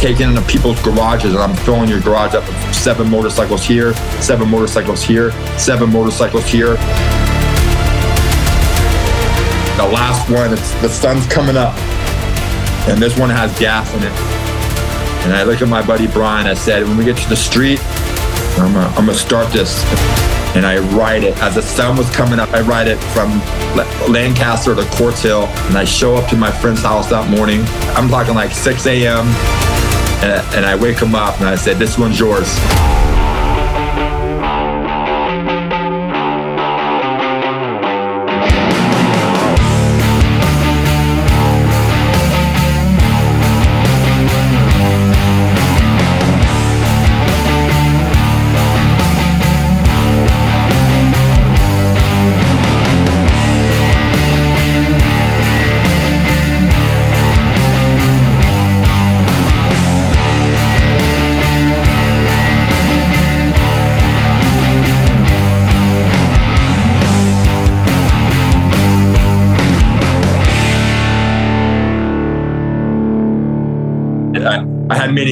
taking into people's garages and I'm filling your garage up with seven motorcycles here, seven motorcycles here, seven motorcycles here. The last one, the sun's coming up, and this one has gas in it. And I look at my buddy Brian. I said, when we get to the street, I'm gonna, I'm start this. And I ride it as the sun was coming up. I ride it from Lancaster to Quartz Hill, and I show up to my friend's house that morning. I'm talking like 6 a.m. And, I wake him up and I said, "This one's yours."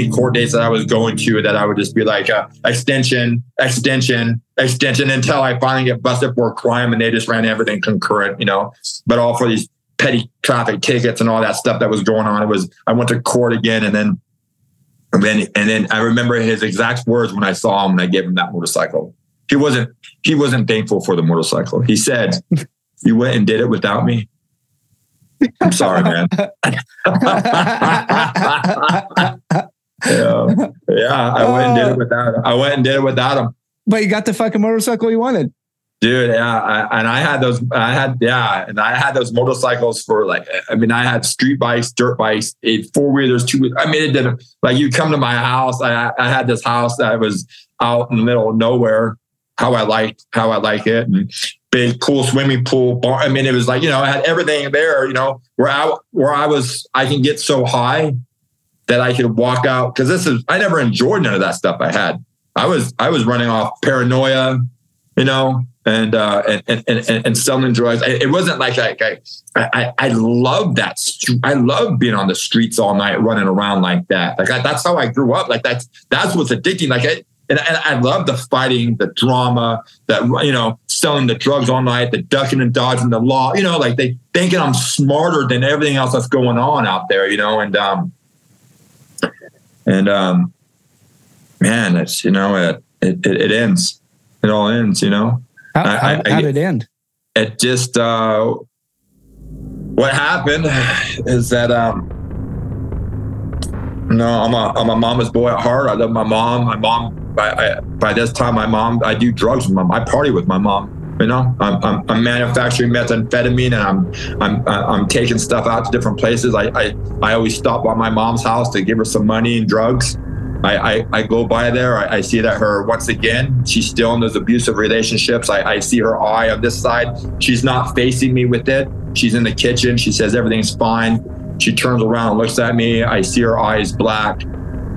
Many court dates that I was going to that I would just be like uh, extension, extension, extension until I finally get busted for a crime and they just ran everything concurrent, you know. But all for these petty traffic tickets and all that stuff that was going on. It was I went to court again and then and then and then I remember his exact words when I saw him and I gave him that motorcycle. He wasn't he wasn't thankful for the motorcycle. He said, You went and did it without me. I'm sorry, man. yeah. yeah, I went and did it uh, without him. I went and did it without him. But you got the fucking motorcycle you wanted. Dude, yeah, I, and I had those. I had yeah, and I had those motorcycles for like. I mean, I had street bikes, dirt bikes, four wheelers, two. I mean, it didn't like you come to my house. I I had this house that was out in the middle of nowhere. How I liked how I like it, and big pool, swimming pool, bar. I mean, it was like, you know, I had everything there, you know, where I, where I was, I can get so high that I could walk out. Cause this is, I never enjoyed none of that stuff I had. I was, I was running off paranoia, you know, and, uh, and, and, and, and selling drugs. It wasn't like I, I, I, I love that. I love being on the streets all night, running around like that. Like I, that's how I grew up. Like that's, that's what's addicting. Like I, and, and I love the fighting, the drama, that you know, selling the drugs all night, the ducking and dodging the law. You know, like they thinking I'm smarter than everything else that's going on out there. You know, and um, and um, man, it's you know, it it, it ends. It all ends. You know. How, I, how, I, how did it end? It just uh, what happened is that um. No, I'm a I'm a mama's boy at heart. I love my mom. My mom by I, by this time, my mom, I do drugs with my mom. I party with my mom. You know, I'm, I'm, I'm, manufacturing methamphetamine and I'm, I'm, I'm taking stuff out to different places. I, I, I always stop by my mom's house to give her some money and drugs. I, I, I go by there. I, I, see that her, once again, she's still in those abusive relationships. I, I see her eye on this side. She's not facing me with it. She's in the kitchen. She says everything's fine. She turns around and looks at me. I see her eyes black.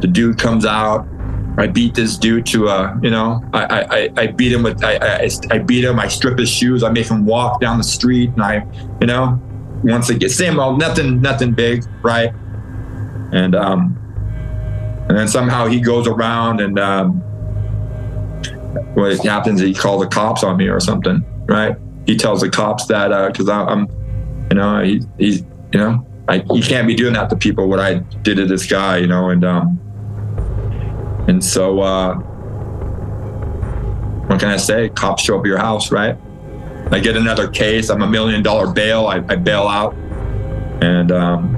The dude comes out. I beat this dude to a, you know, I, I, I beat him with, I, I, I beat him. I strip his shoes. I make him walk down the street, and I, you know, once again, same old, nothing, nothing big, right? And um, and then somehow he goes around and um, what happens? He calls the cops on me or something, right? He tells the cops that because uh, I'm, you know, he, he's, you know, I, he can't be doing that to people. What I did to this guy, you know, and um and so, uh, what can I say? Cops show up at your house, right? I get another case. I'm a million dollar bail. I, I bail out. And um,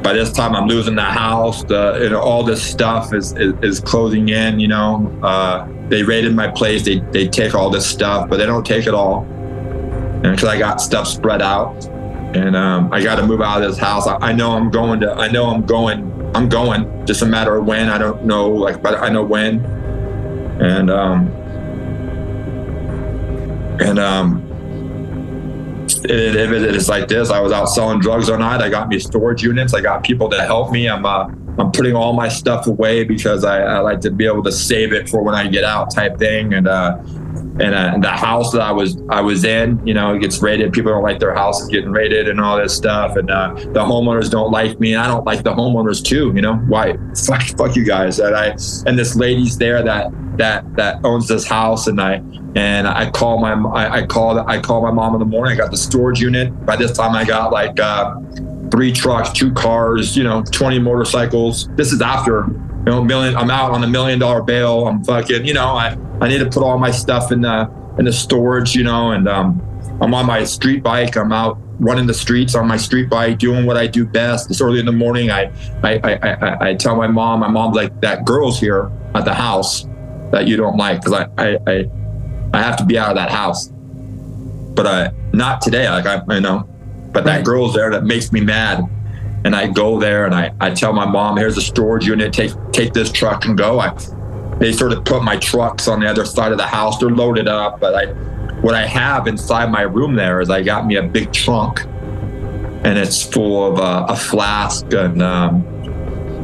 by this time, I'm losing the house. The, you know, all this stuff is, is, is closing in. You know, uh, they raided my place. They, they take all this stuff, but they don't take it all. And because I got stuff spread out, and um, I got to move out of this house. I, I know I'm going to. I know I'm going I'm going. Just a matter of when. I don't know, like, but I know when. And um, and um, it, it, it is like this. I was out selling drugs all night. I got me storage units. I got people to help me. I'm uh, I'm putting all my stuff away because I, I like to be able to save it for when I get out, type thing. And uh, and uh, the house that I was I was in, you know, it gets raided. People don't like their houses getting raided and all this stuff, and uh, the homeowners don't like me, and I don't like the homeowners too. You know, why? Fuck, fuck you guys. And I and this lady's there that that that owns this house, and I and I call my I, I call I call my mom in the morning. I got the storage unit. By this time, I got like. Uh, three trucks, two cars, you know, 20 motorcycles. This is after you know, million. I'm out on a million dollar bail. I'm fucking, you know, I, I need to put all my stuff in the in the storage, you know, and um, I'm on my street bike. I'm out running the streets on my street bike, doing what I do best. It's early in the morning. I I, I, I, I tell my mom. My mom's like, that girl's here at the house that you don't like because I, I I I have to be out of that house. But uh, not today. Like I, I know, but that girl's there that makes me mad and I go there and I, I tell my mom, here's a storage unit, take take this truck and go. I they sort of put my trucks on the other side of the house. They're loaded up, but I what I have inside my room there is I got me a big trunk and it's full of uh, a flask and um,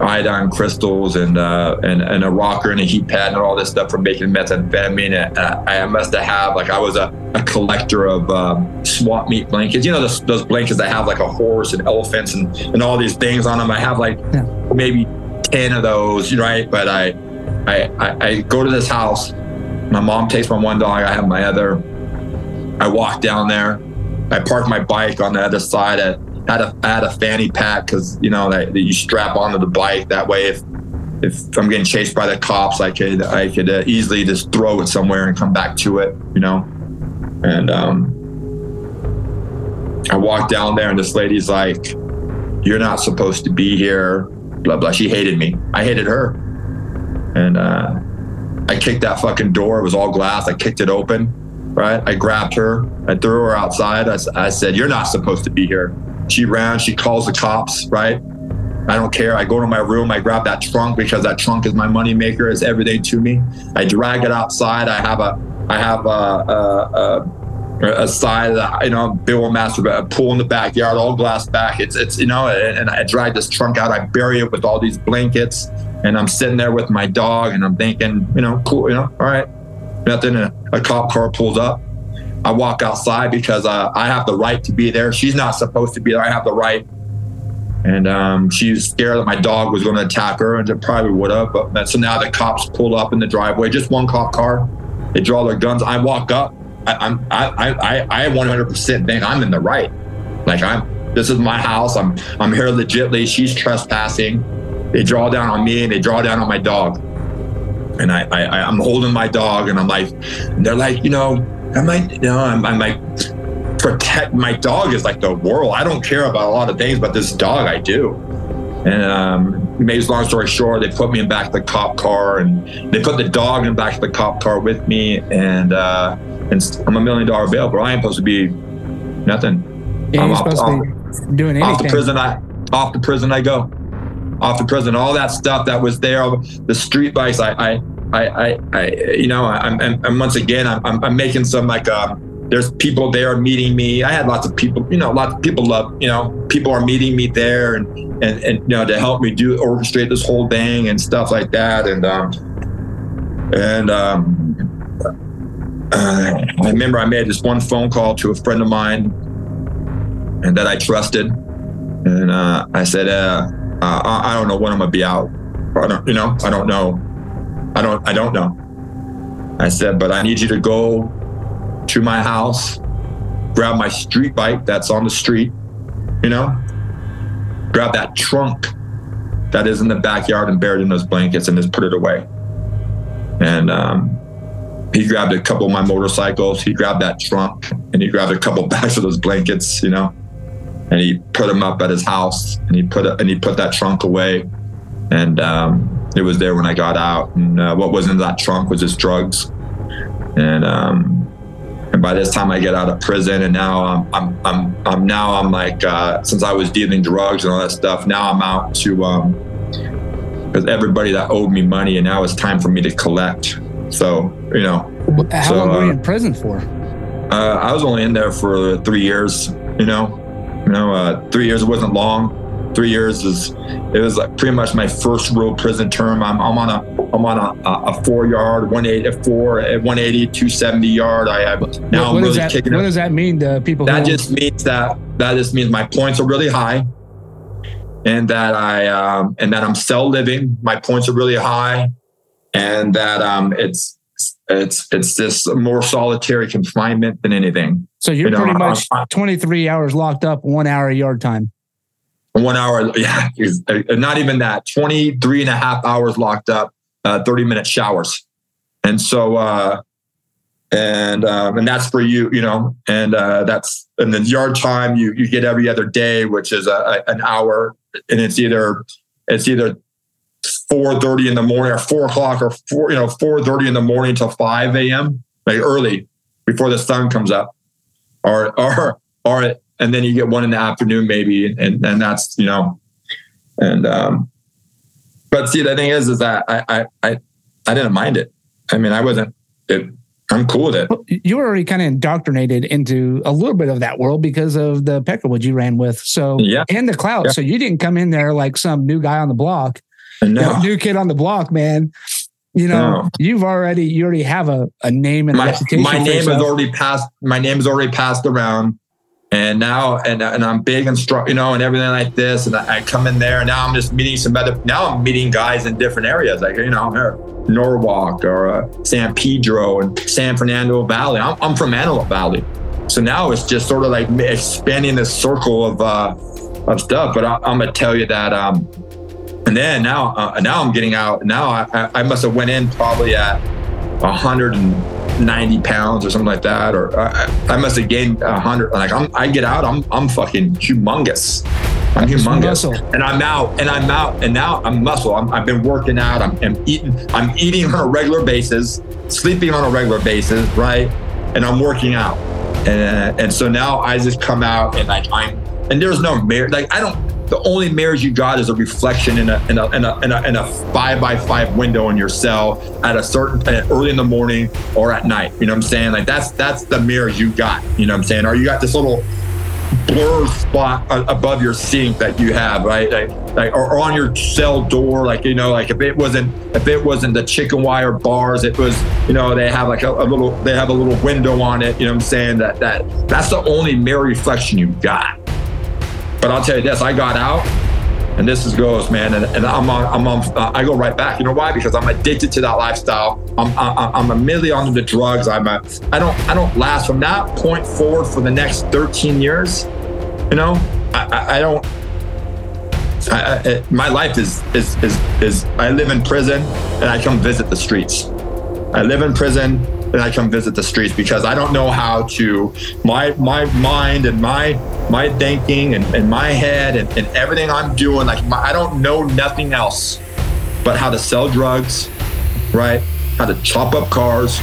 iodine crystals and, uh, and and a rocker and a heat pad and all this stuff for making methamphetamine. And uh, I must have had like I was a, a collector of um, swap meet blankets. You know those, those blankets that have like a horse and elephants and, and all these things on them. I have like yeah. maybe ten of those, right? But I, I I I go to this house. My mom takes my one dog. I have my other. I walk down there. I park my bike on the other side at had a I had a fanny pack because you know that, that, you strap onto the bike. That way, if if I'm getting chased by the cops, I could I could uh, easily just throw it somewhere and come back to it. You know, and um, I walked down there, and this lady's like, "You're not supposed to be here." Blah blah. She hated me. I hated her, and uh, I kicked that fucking door. It was all glass. I kicked it open. Right. I grabbed her. I threw her outside. I, I said, "You're not supposed to be here." She ran, she calls the cops, right? I don't care. I go to my room, I grab that trunk because that trunk is my money maker, it's everything to me. I drag it outside. I have a I have a, a, a, a side that you know, Bill Master a pool in the backyard, all glass back. It's it's you know, and, and I drag this trunk out, I bury it with all these blankets, and I'm sitting there with my dog and I'm thinking, you know, cool, you know, all right. Nothing a, a cop car pulls up I walk outside because I have the right to be there. She's not supposed to be there. I have the right. And um, she's scared that my dog was going to attack her, and it probably would have. But so now the cops pull up in the driveway, just one cop car. They draw their guns. I walk up. I, I'm I I I 100% think I'm in the right. Like I'm. This is my house. I'm I'm here legitly. She's trespassing. They draw down on me and they draw down on my dog. And I, I I'm holding my dog and I'm like, and they're like, you know, I might, you know, I'm, I'm like, protect my dog is like the world. I don't care about a lot of things, but this dog I do. And um, made long story short, they put me in back of the cop car, and they put the dog in back of the cop car with me. And uh, and I'm a million dollar bail, but I ain't supposed to be nothing. Yeah, I'm off, supposed off, to be doing anything. Off the prison, I off the prison I go. Off the prison, all that stuff that was there, the street bikes, I, I I, I, I you know, I'm, I'm, I'm, once again, I'm, I'm making some like, um, there's people there meeting me. I had lots of people, you know, lots of people love, you know, people are meeting me there and, and, and, you know, to help me do orchestrate this whole thing and stuff like that. And, um, and, um, uh, I remember I made this one phone call to a friend of mine and that I trusted. And, uh, I said, uh, uh I, I don't know when I'm gonna be out. I don't, you know, I don't know I don't I don't know. I said, but I need you to go to my house, grab my street bike that's on the street, you know, grab that trunk that is in the backyard and buried in those blankets and just put it away. And um, he grabbed a couple of my motorcycles. He grabbed that trunk and he grabbed a couple bags of those blankets, you know, and he put them up at his house and he put and he put that trunk away. And um, it was there when I got out. And uh, what was in that trunk was just drugs. And um, and by this time I get out of prison, and now I'm I'm I'm, I'm now I'm like uh, since I was dealing drugs and all that stuff. Now I'm out to because um, everybody that owed me money, and now it's time for me to collect. So you know, how so, long were you uh, in prison for? Uh, I was only in there for three years. You know, you know, uh, three years wasn't long three years is it was like pretty much my first real prison term. I'm, I'm on a I'm on a, a four yard, 180, four, 180, 270 yard. I have now what, I'm really that, kicking. What does that mean to people? That just means that that just means my points are really high, and that I um, and that I'm cell living. My points are really high, and that um, it's it's it's this more solitary confinement than anything. So you're you know, pretty much I'm, I'm, 23 hours locked up, one hour yard time. One hour, yeah, uh, not even that. 23 and a half hours locked up, uh, 30 minute showers. And so, uh, and um, and that's for you, you know, and uh, that's and then yard time you you get every other day, which is a, a an hour, and it's either it's either four thirty in the morning or four o'clock or four you know four thirty in the morning till five a.m. like early before the sun comes up, or or or and then you get one in the afternoon maybe, and and that's you know, and um, but see the thing is is that I I I, I didn't mind it. I mean I wasn't it. I'm cool with it. You were already kind of indoctrinated into a little bit of that world because of the Peckerwood you ran with. So yeah, and the cloud. Yeah. So you didn't come in there like some new guy on the block. No. You know, new kid on the block, man. You know, no. you've already you already have a, a name and my, reputation. My name has already passed. My name has already passed around and now and, and I'm big and strong, you know, and everything like this. And I, come in there, and now I'm just meeting some other. Now I'm meeting guys in different areas, like you know, Norwalk or uh, San Pedro and San Fernando Valley. I'm, I'm from Antelope Valley, so now it's just sort of like expanding the circle of uh, of stuff. But I, am gonna tell you that. Um, and then now, uh, now I'm getting out. Now I, I must have went in probably at 100 and 90 pounds or something like that, or uh, I, I must have gained a hundred. Like I'm, I get out, I'm, I'm fucking humongous. I'm humongous, and I'm out, and I'm out, and now I'm muscle. i have been working out. I'm, I'm, eating. I'm eating on a regular basis, sleeping on a regular basis, right? And I'm working out, and and so now I just come out and like I'm, and there's no merit. Like I don't the only mirrors you got is a reflection in a in a in a, in a, in a five by five window in your cell at a certain uh, early in the morning or at night. You know what I'm saying? Like that's that's the mirrors you got. You know what I'm saying? Or you got this little blur spot uh, above your sink that you have, right? Like, like or, or, on your cell door, like you know, like if it wasn't if it wasn't the chicken wire bars, it was you know they have like a, a little they have a little window on it. You know what I'm saying? That that that's the only mirror reflection you got. But I'll tell you this: I got out, and this is goes, man. And, and I'm on, I'm on, uh, I go right back. You know why? Because I'm addicted to that lifestyle. I'm, I, I'm immediately onto the drugs. I'm, a, I don't, I don't last from that point forward for the next 13 years. You know, I, I, I don't. I, my life is, is is is I live in prison and I come visit the streets. I live in prison and I come visit the streets because I don't know how to my my mind and my my thinking and, and my head and, and everything I'm doing like my, I don't know nothing else but how to sell drugs, right? How to chop up cars,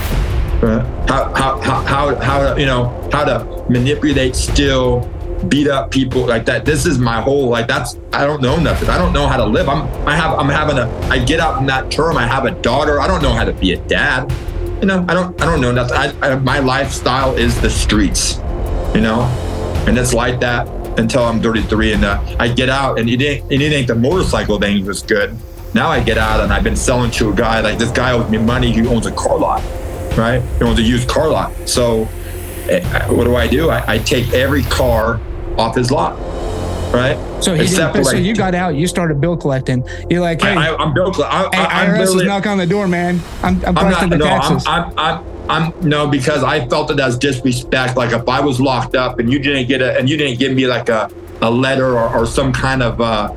uh, how, how how how how to you know how to manipulate still beat up people like that. This is my whole like that's i don't know nothing. I don't know how to live. I'm i have i'm having a i get out in that term. I have a daughter. I don't know how to be a dad you know, I don't, I don't know nothing. I, I, my lifestyle is the streets, you know, and it's like that until I'm 33. And uh, I get out, and it ain't, it think the motorcycle thing was good. Now I get out, and I've been selling to a guy like this guy owes me money. He owns a car lot, right? He owns a used car lot. So, eh, what do I do? I, I take every car off his lot right? So he Except didn't, so you got out, you started bill collecting. You're like, hey, I, am bill collecting. Hey, IRS is knock on the door, man. I'm, I'm, I'm not, the no, taxes. I'm, I'm, I'm, I'm, no, because I felt it as disrespect. Like if I was locked up and you didn't get a, and you didn't give me like a, a letter or, or some kind of, uh,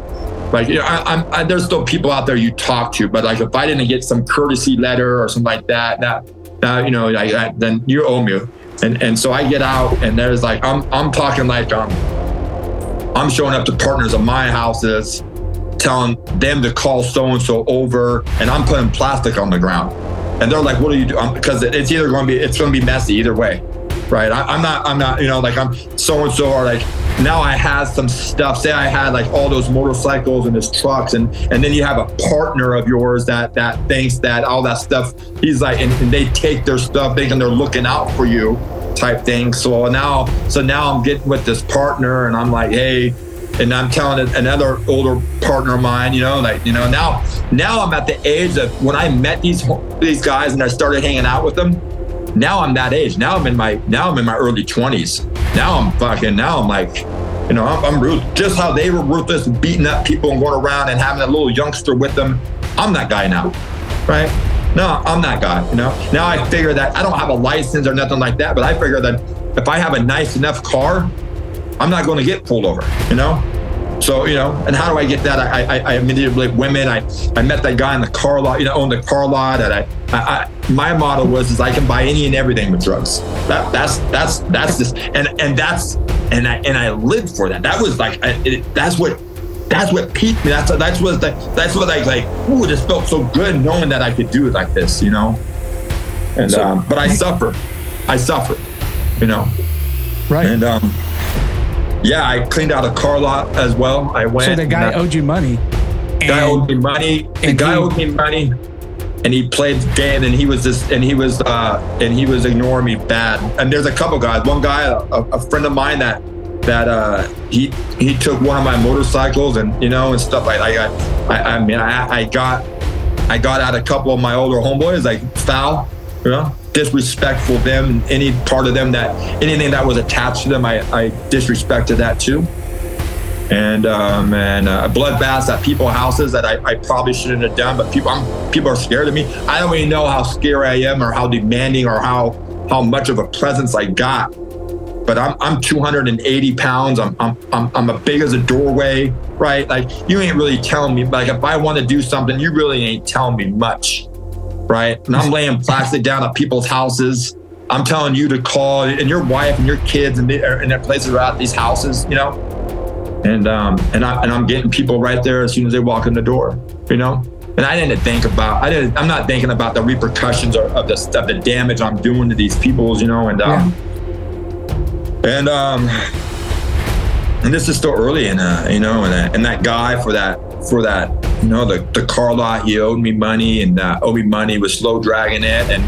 like you know, I, I, there's still people out there you talk to, but like if I didn't get some courtesy letter or something like that, that, that you know, like, then you owe me. And and so I get out and there's like I'm I'm talking like um I'm showing up to partners of my houses, telling them to call so and so over, and I'm putting plastic on the ground. And they're like, "What are you doing?" Because it's either going to be it's going to be messy either way, right? I, am not I'm not you know like I'm so and so or like now I have some stuff. Say I had like all those motorcycles and his trucks, and and then you have a partner of yours that that thinks that all that stuff. He's like, and, and they take their stuff, thinking they're looking out for you type thing. So now, so now I'm getting with this partner, and I'm like, hey, and I'm telling another older partner of mine, you know, like you know now now I'm at the age of when I met these these guys and I started hanging out with them. Now I'm that age. Now I'm in my now I'm in my early 20s. Now I'm fucking now I'm like you know, I'm, I'm just how they were ruthless beating up people and going around and having a little youngster with them. I'm that guy now, right? No, I'm that guy. You know, now I figure that I don't have a license or nothing like that, but I figure that if I have a nice enough car, I'm not going to get pulled over. You know, so you know, and how do I get that? I I, I manipulate women. I I met that guy in the car lot. You know, owned the car lot, and I, I, I my motto was is I can buy any and everything with drugs. That that's that's that's just and and that's and I and I lived for that. That was like I, it, that's what that's what piqued me. That's that's what the, that's what like like ooh, this felt so good knowing that I could do it like this, you know. And so, um, but I suffer, I suffer, you know. Right. And um, yeah, I cleaned out a car lot as well. I went. So the guy owed you money. Guy owed me money. The guy he, owed me money, and he played game, and he was just, and he was, uh, and he was ignoring me bad. And there's a couple guys. One guy, a, a friend of mine that that uh, he he took one of my motorcycles and you know and stuff like I I, I mean I, I got I got out a couple of my older homeboys like foul you know disrespectful them any part of them that anything that was attached to them I, I disrespected that too. And um, and uh, bloodbaths at people houses that I, I probably shouldn't have done but people I'm, people are scared of me. I don't even know how scary I am or how demanding or how how much of a presence I got but I'm, I'm 280 pounds. I'm, I'm, I'm, I'm as big as a doorway, right? Like you ain't really telling me, like if I want to do something, you really ain't telling me much, right? And I'm laying plastic down at people's houses. I'm telling you to call and your wife and your kids and, the, and their places are at these houses, you know? And, um, and, I, and I'm getting people right there as soon as they walk in the door, you know? And I didn't think about, I didn't, I'm not thinking about the repercussions of, of the, of the damage I'm doing to these peoples, you know? And, um, yeah and um, and this is still early in uh, you know, and, uh, and that guy for that for that, you know, the the car lot, he owed me money and uh, owed me money, was slow dragging it, and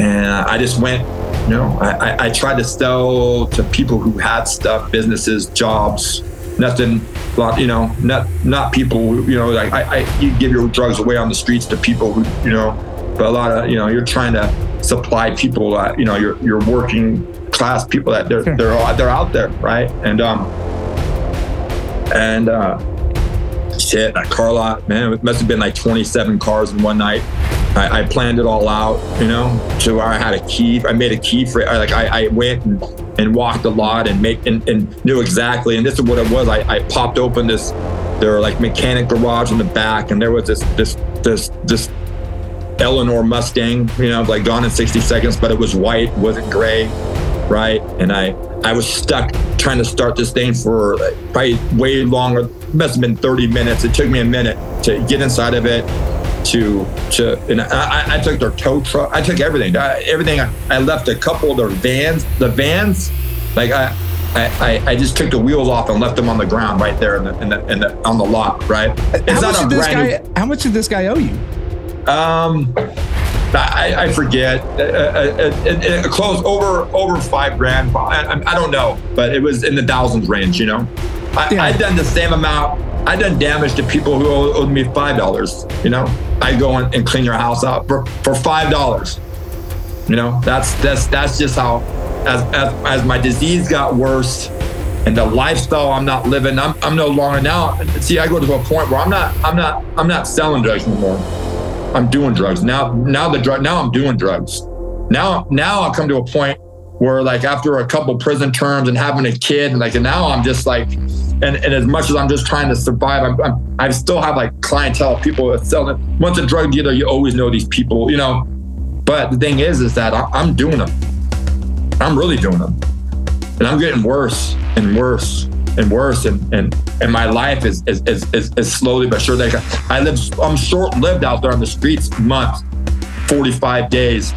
and I just went, you know, I, I, I tried to sell to people who had stuff, businesses, jobs, nothing, lot you know, not not people, you know, like I, I you give your drugs away on the streets to people who, you know, but a lot of, you know, you're trying to supply people that, you know, you're you're working class people that they're sure. they're they're out there, right? And um and uh shit, that car lot, man, it must have been like 27 cars in one night. I, I planned it all out, you know, to where I had a key. I made a key for it. I, like I, I went and, and walked the lot and make and, and knew exactly. And this is what it was. I, I popped open this. There were like mechanic garage in the back, and there was this this this this Eleanor Mustang, you know, like gone in 60 seconds, but it was white, wasn't gray right? And I I was stuck trying to start this thing for probably way longer. It must have been 30 minutes. It took me a minute to get inside of it. To to and I, I took their tow truck. I took everything. I, everything. I, I left a couple of their vans. The vans, like I. I, I, just took the wheels off and left them on the ground right there in the, in the, in the on the lot, right? It's how much did this guy? New, how much did this guy owe you? Um, I, I forget. Uh it, it, closed over over five grand. I, I, don't know, but it was in the thousands range. You know, I, yeah. I'd done the same amount. I'd done damage to people who owed me five dollars. You know, I go in and clean your house out for, for five dollars. You know, that's that's that's just how. As, as as my disease got worse, and the lifestyle I'm not living, I'm I'm no longer now. See, I go to a point where I'm not I'm not I'm not selling drugs anymore. I'm doing drugs now. Now the drug. Now I'm doing drugs. Now now I come to a point where like after a couple prison terms and having a kid, and like and now I'm just like, and, and as much as I'm just trying to survive, I'm, I'm I still have like clientele, people that sell it. Once a drug dealer, you always know these people, you know. But the thing is, is that I, I'm doing them. I'm really doing them, and I'm getting worse and worse and worse and and and my life is is is, is, slowly but surely. I live i'm short lived out there on the streets Months, 45 days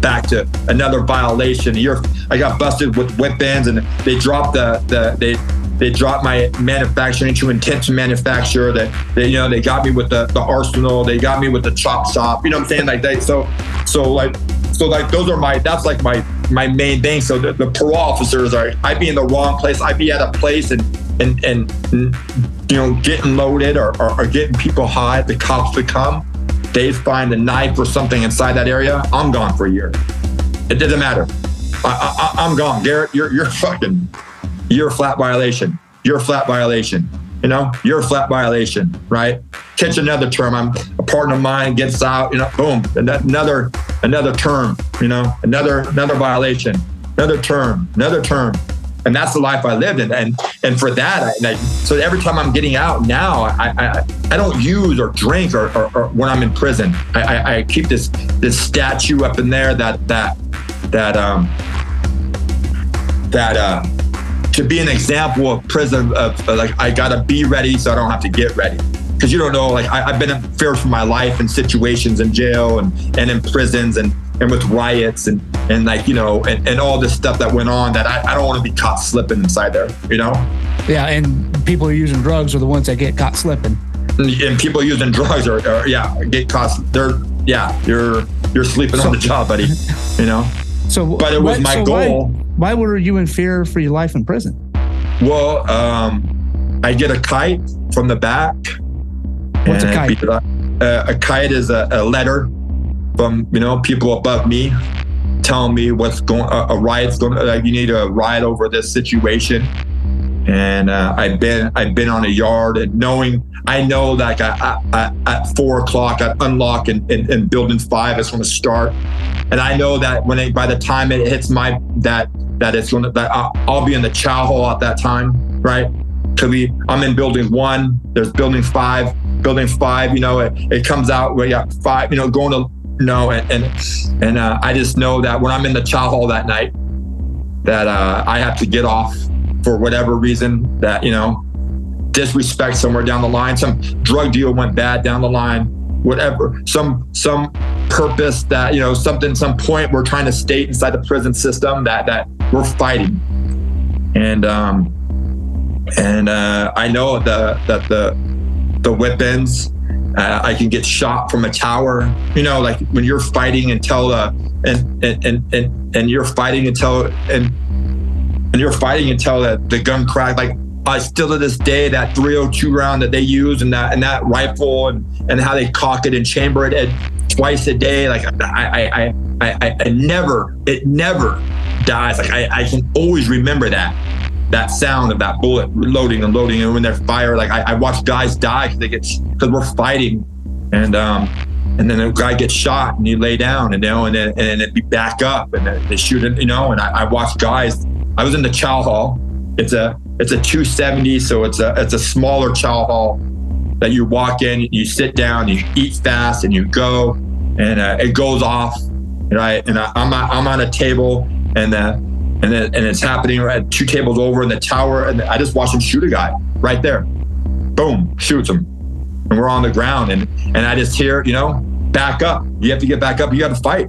back to another violation. Year i got busted with whip bands and they dropped the the they they dropped my manufacturing to intent to manufacture that they you know they got me with the, the arsenal they got me with the chop shop you know what i'm saying? Like they so so like so like those are my that's like my my main thing. So the, the parole officers are I'd be in the wrong place. I'd be at a place and and and you know getting loaded or, or, or getting people high, the cops would come. They'd find a knife or something inside that area. I'm gone for a year. It doesn't matter. I, I, I'm gone. Garet, you're you're fucking you're a flat violation. You're a flat violation. You know, you're a flat violation, right? Catch another term. I'm a partner of mine gets out, you know, boom, another another term, you know, another another violation, another term, another term. And that's the life I lived in. And and for that, I, I, so every time I'm getting out now, I I, I don't use or drink or, or, or when I'm in prison. I, I, I keep this this statue up in there that that that um that uh to be an example of prison of, like I gotta be ready so I don't have to get ready. Because you don't know, like I, have been in fear for my life in situations in jail and, and in prisons and, and with riots and, and like, you know, and, and all this stuff that went on that I, I don't want to be caught slipping inside there, you know? Yeah, and people who are using drugs are the ones that get caught slipping. And, and people using drugs are, are, yeah, get caught. They're yeah, you're you're sleeping on the job, buddy. You know. So, but it was my so goal. Why, why were you in fear for your life in prison? Well, um, I get a kite from the back. What's a kite? Uh, a kite is a, a, letter from you know people above me telling me what's going. A, a riot's going. Like you need to ride over this situation. And uh, I've been I've been on a yard and knowing I know like I, I, at four o'clock I unlock and, in, in building five is going to start, and I know that when it, by the time it hits my that that it's going to that I'll be in the chow hall at that time, right? Could be I'm in building one. There's building five. Building five, you know, it, it comes out where you got five, you know, going to know, and and, and uh, I just know that when I'm in the chow hall that night, that uh, I have to get off for whatever reason. That you know, disrespect somewhere down the line, some drug deal went bad down the line, whatever, some some purpose that you know something, some point we're trying to state inside the prison system that that we're fighting, and um, and uh, I know the that the the weapons. Uh, I can get shot from a tower. You know, like when you're fighting until uh, and, and and and and you're fighting until and and you're fighting until that the gun crack. Like I still to this day that 302 round that they use and that and that rifle and and how they cock it and chamber it at twice a day. Like I I I I, I never it never dies. Like I, I can always remember that that sound of that bullet loading and loading and when they're fire. Like I, I watch guys die because they get because we're fighting and um and then a guy gets shot and you lay down and you know and then and be back up and they shoot it you know and I, I watch guys I was in the chow hall it's a it's a 270, so it's a it's a smaller chow hall that you walk in, you sit down, you eat fast, and you go, and uh, it goes off, right? And I, am I'm on a table, and uh, and then, and it's happening right two tables over in the tower, and I just watch him shoot a guy right there, boom, shoots him, and we're on the ground, and and I just hear, you know, back up. You have to get back up. You got to fight,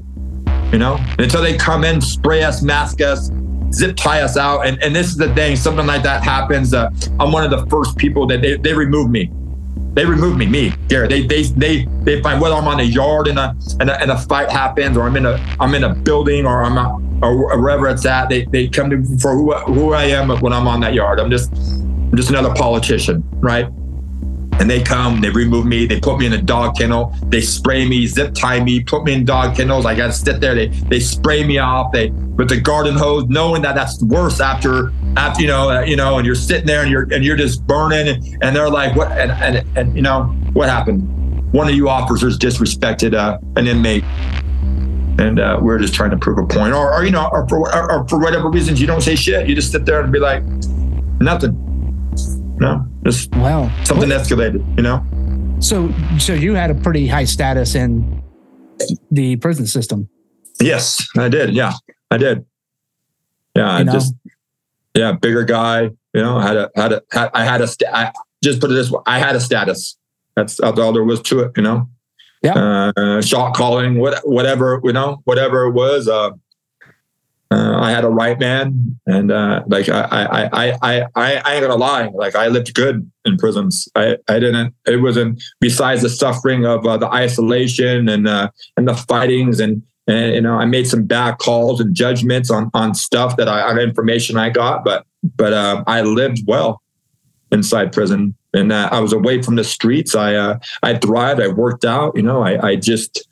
you know, and until they come in, spray us, mask us, zip tie us out. And, and this is the thing, something like that happens. Uh, I'm one of the first people that they, they remove me. They remove me, me, Garet. They they they they find whether I'm on a yard and a and a, and a fight happens, or I'm in a I'm in a building, or I'm out, or wherever it's at. They they come to for who who I am when I'm on that yard. I'm just I'm just another politician, right? And they come, they remove me, they put me in a dog kennel, they spray me, zip tie me, put me in dog kennels. I got to sit there. They they spray me off. They with the garden hose, knowing that that's worse after after you know uh, you know, and you're sitting there and you're and you're just burning, and, and they're like, what? And, and and you know what happened? One of you officers disrespected uh, an inmate and uh, we're just trying to prove a point, or, or you know, or for, or, or for whatever reasons you don't say shit. You just sit there and be like, nothing. No, just wow, something escalated. You know. So, so you had a pretty high status in the prison system. Yes, I did. Yeah, I did. Yeah, you I know? just yeah, bigger guy. You know, had a had a had, I had a st- I just put it this way. I had a status. That's all there was to it. You know. Yeah. Uh, shot calling, what, whatever you know, whatever it was. Uh, uh, I had a right man, and uh, like I, I, I, I, I, ain't gonna lie. Like I lived good in prisons. I, I didn't. It wasn't besides the suffering of uh, the isolation and uh, and the fightings and and you know I made some bad calls and judgments on on stuff that I on information I got, but but um, I lived well. inside prison, and uh, I was away from the streets. I uh, I thrived. I worked out. You know, I I just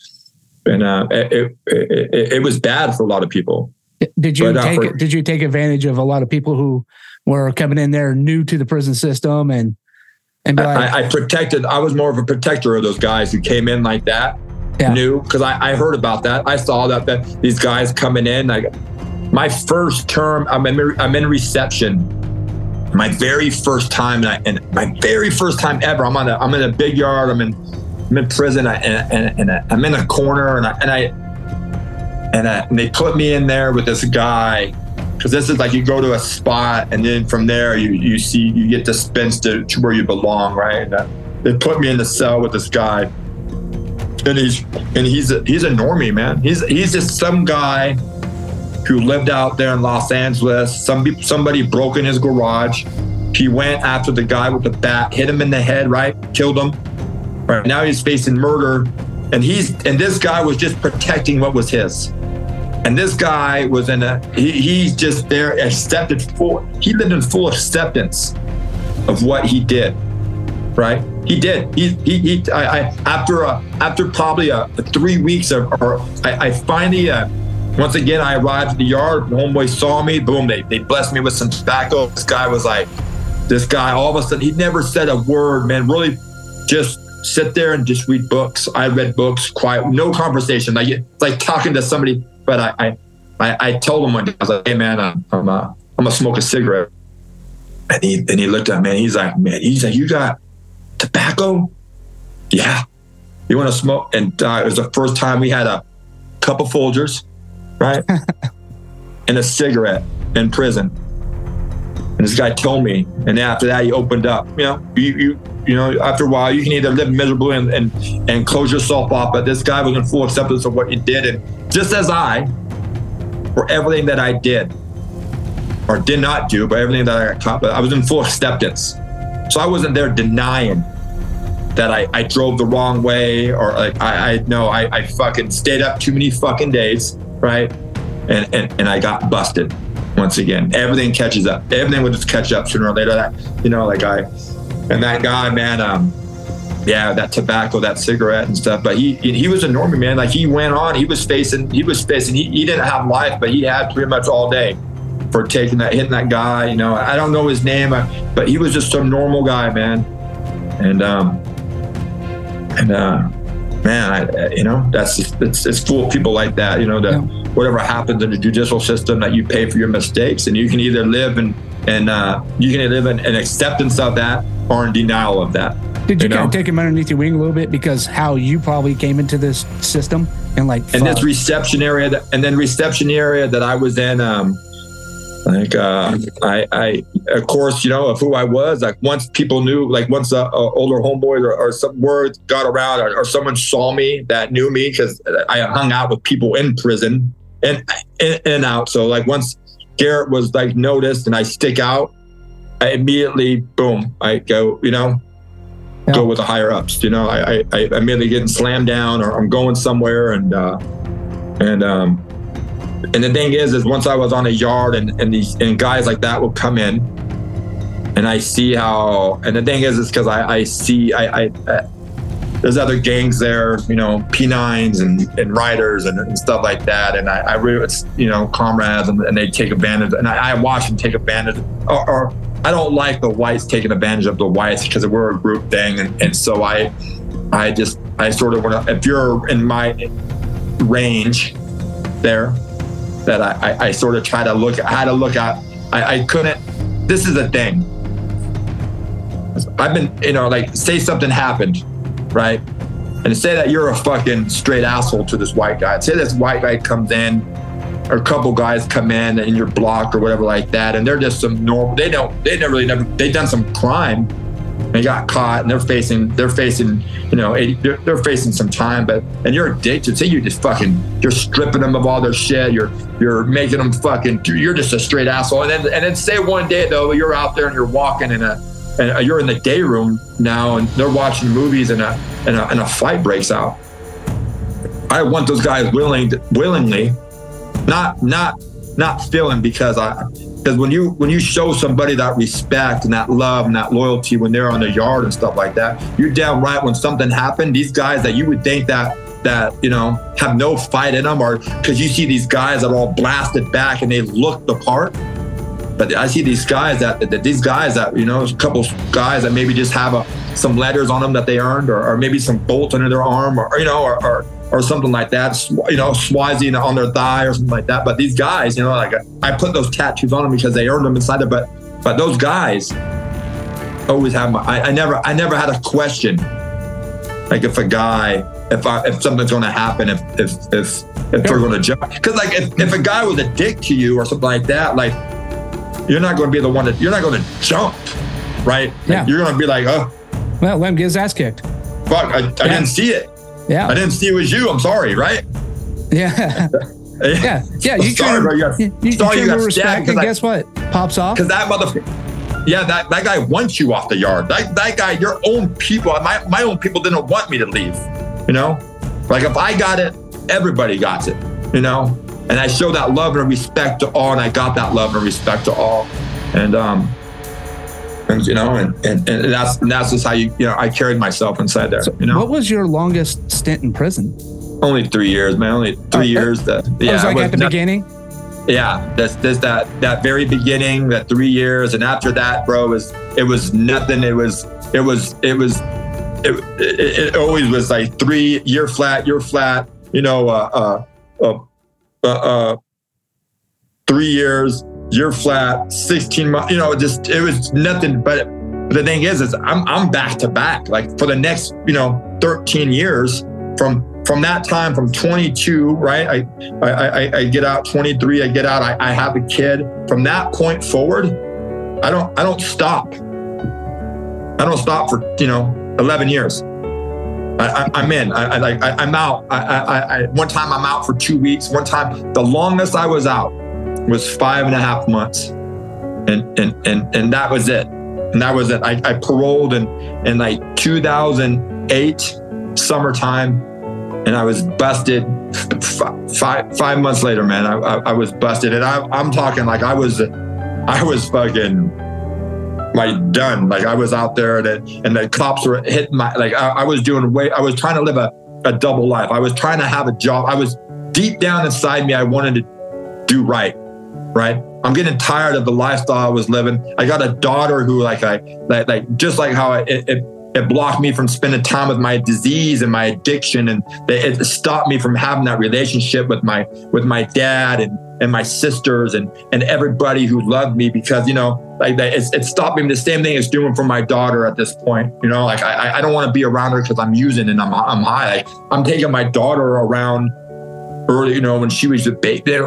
and uh, it, it, it, it was bad for a lot of people. Did you but, uh, take for, did you take advantage of a lot of people who were coming in there new to the prison system and and like, I, I, protected. I was more of a protector of those guys who came in like that. Yeah. New because I, I heard about that. I saw that that these guys coming in. Like my first term, I'm in, I'm in reception. My very first time, and, I, and my very first time ever. I'm on a I'm in a big yard. I'm in I'm in prison, and, and, and I'm in a corner, and I and I and, I, and they put me in there with this guy because this is like you go to a spot and then from there you you see you get dispensed to, to where you belong, right? Uh, they put me in the cell with this guy, and he's and he's a, he's a normie, man. He's he's just some guy who lived out there in Los Angeles. Some somebody broke in his garage. He went after the guy with the bat, hit him in the head, right? Killed him. Right now he's facing murder, and he's and this guy was just protecting what was his. And this guy was in a, he, he's just there accepted full, he lived in full acceptance of what he did, right? He did. He, he, he I, I after a, after probably a, a three weeks of, or I, I finally, uh, once again, I arrived at the yard. Homeboy saw me. Boom! They they blessed me with some tobacco. This guy was like, this guy. All of a sudden, he never said a word, man. Really, just sit there and just read books. I read books, quiet, no conversation. Like like talking to somebody but I, I, I told him one day, I was like, hey man, I'm, I'm, uh, I'm gonna smoke a cigarette. And he, and he looked at me and he's like, man, he's like, you got tobacco? Yeah. You want to smoke? And uh, it was the first time we had a cup of Folgers, right? and a cigarette in prison. And this guy told me, and after that, he opened up. You know, you, you, you know, after a while, you can either live miserably and, and, and close yourself off, but this guy was in full acceptance of what he did. And just as I, for everything that I did or did not do, but everything that I got caught, but I was in full acceptance. So I wasn't there denying that I, I drove the wrong way or like I, I know I, I fucking stayed up too many fucking days, right? And, and, and I got busted once again. Everything catches up. Everything will just catch up sooner or later. That you know, like I and that guy, man, um, yeah, that tobacco, that cigarette and stuff. But he he was a normie man. Like he went on, he was facing, he was facing. He, he didn't have life, but he had pretty much all day for taking that, hitting that guy. You know, I don't know his name, uh, but he was just some normal guy, man. And um, and uh, man, I, you know, that's just, it's it's full of people like that. You know, that. Yeah whatever happens in the judicial system that you pay for your mistakes and you can either live and and uh, you can live in an acceptance of that or in denial of that did you, you kind of take him underneath your wing a little bit because how you probably came into this system and like and this reception area that, and then reception area that i was in um like uh i i of course you know of who i was like once people knew like once a, a older homeboy or, or, some word got around or, or someone saw me that knew me because i hung out with people in prison and in and out. So like once Garet was like noticed and I stick out, I immediately boom, I go, you know, yeah. go with the higher ups. You know, I, I, I'm immediately getting slammed down or I'm going somewhere and uh and um and the thing is is once I was on a yard and, and these and guys like that will come in and I see how and the thing is is because I, I see I, I there's other gangs there, you know, P9s and, and riders and, and stuff like that. And I, I really, it's, you know, comrades and, and they take advantage. And I, I watch them take advantage. Or, or, I don't like the whites taking advantage of the whites because we're a group thing. And, and so I, I just, I sort of want to, if you're in my range there, that I, I, I sort of try to look, I had to look at, I, I couldn't, this is a thing. I've been, you know, like say something happened right? And say that you're a fucking straight asshole to this white guy. Say this white guy comes in, or a couple guys come in in your block or whatever like that, and they're just some normal. They don't. They never really never. They done some crime. They got caught, and they're facing. They're facing. You know, they're, they're facing some time. But and you're addicted. Say you just fucking. You're stripping them of all their shit. You're you're making them fucking. You're just a straight asshole. And then and then say one day though you're out there and you're walking in a and you're in the day room now and they're watching movies and a, and a, and a fight breaks out. I want those guys willing willingly, not not not feeling because I because when you when you show somebody that respect and that love and that loyalty when they're on the yard and stuff like that, you're damn right. When something happened, these guys that you would think that that you know have no fight in them, or because you see these guys that are all blasted back and they look the part. But I see these guys that, that these guys that you know, a couple guys that maybe just have a, some letters on them that they earned, or, or maybe some bolt under their arm, or, you know, or, or or something like that, you know, Swazi on their thigh or something like that. But these guys, you know, like I put those tattoos on them because they earned them inside there. But but those guys always have my. I, I never I never had a question. Like if a guy, if I if something's going to happen, if if if if they're going to jump, because like if, if a guy was a dick to you or something like that, like you're not going to be the one that you're not going to jump, right? Yeah. You're going to be like, oh, well, let him get his ass kicked. Fuck, I, I didn't see it. Yeah. I didn't see it was you. I'm sorry, right? Yeah. yeah. Yeah. You sorry, bro. You got, you, you, sorry, you got respect, and I, guess what? Pops off. Because that motherfucker. Yeah, that, that guy wants you off the yard. That that guy, your own people, my, my own people didn't want me to leave. You know? Like if I got it, everybody got it, you know? And I show that love and respect to all, and I got that love and respect to all. And um, you know, and, and, and that's and that's just how you you know I carried myself inside there. So you know, what was your longest stint in prison? Only three years, man. Only three oh, years. That, that yeah, was like at the not, beginning. Yeah, that's that's that that very beginning, that three years, and after that, bro, was it was nothing. It was it was it was it, it, it always was like three year flat, year flat. You know, uh, uh, uh, uh, uh three years, you're flat 16 months you know just it was nothing but the thing is is i'm i'm back to back like for the next you know 13 years from from that time from 22 right i i i, I get out 23 i get out I, I have a kid from that point forward i don't i don't stop i don't stop for you know 11 years I, am in. I, like I, am out. I, I, I, one time I'm out for two weeks. One time, the longest I was out was five and a half months. And and and, and that was it. And that was it. I, I paroled in, in like 2008 summertime and I was busted five five months later, man. I, I, I was busted, and I, I'm talking like I was, I was fucking like done. Like I was out there, and and the cops were hitting my like I, I was doing way. I was trying to live a, a double life. I was trying to have a job. I was deep down inside me. I wanted to do right right? I'm getting tired of the lifestyle I was living. I got a daughter who, like, I like, like just like how it, it, it blocked me from spending time with my disease and my addiction, and it stopped me from having that relationship with my with my dad and and my sisters and and everybody who loved me because you know like that it's, it stopped me the same thing it's doing for my daughter at this point you know like i i don't want to be around her because i'm using and i'm i'm high like, i'm taking my daughter around early you know when she was a baby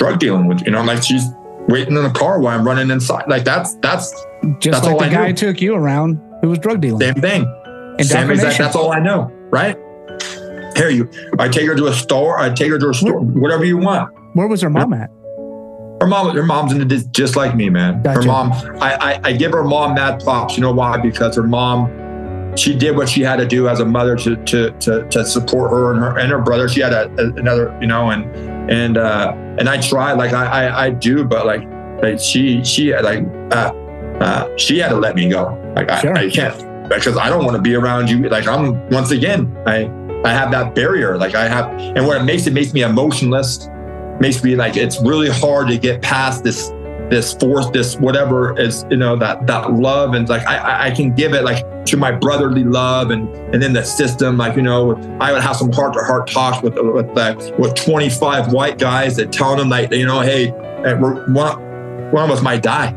drug dealing with. You know, like she's waiting in the car while I'm running inside. Like that's that's just that's like the I guy knew. took you around who was drug dealing. Same thing. And same exact. That's all I know. Right. Here you. I take her to a store. I take her to a store. Where, whatever you want. Where was her mom at? Her mom, her mom's in the just like me, man. Gotcha. Her mom, I, I, I give her mom mad props. You know why? Because her mom, she did what she had to do as a mother to to to, to support her and her and her brother. She had a, another, you know, and and uh, and I try like I, I, I do, but like like she she like uh, uh, she had to let me go. Like sure. I, I can't because I don't want to be around you. Like I'm once again I I have that barrier. Like I have, and what it makes it makes me emotionless. Makes me like it's really hard to get past this this force, this whatever is, you know, that that love and like I I can give it like to my brotherly love and and then the system, like you know, I would have some heart to heart talks with with that with 25 white guys that telling them like you know, hey, eh, one one of us might die.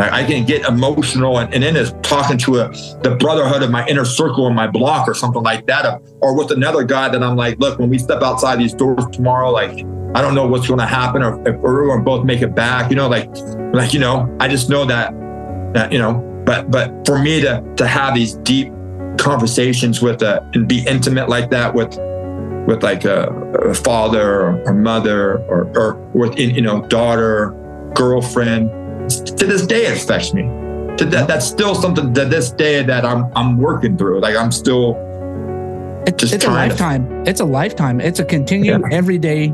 Like I can get emotional and, and then it's talking to a, the brotherhood of my inner circle in my block or something like that, or with another guy that I'm like, look, when we step outside these doors tomorrow, like I don't know what's going to happen, or if to both make it back. You know, like, like you know, I just know that, that you know. But but for me to to have these deep conversations with a and be intimate like that with with like a, a father or, or mother or or with you know daughter, girlfriend, to this day it affects me. To that, that's still something to this day that I'm I'm working through. Like I'm still. It's, it's a lifetime. To, it's a lifetime. It's a continued yeah. everyday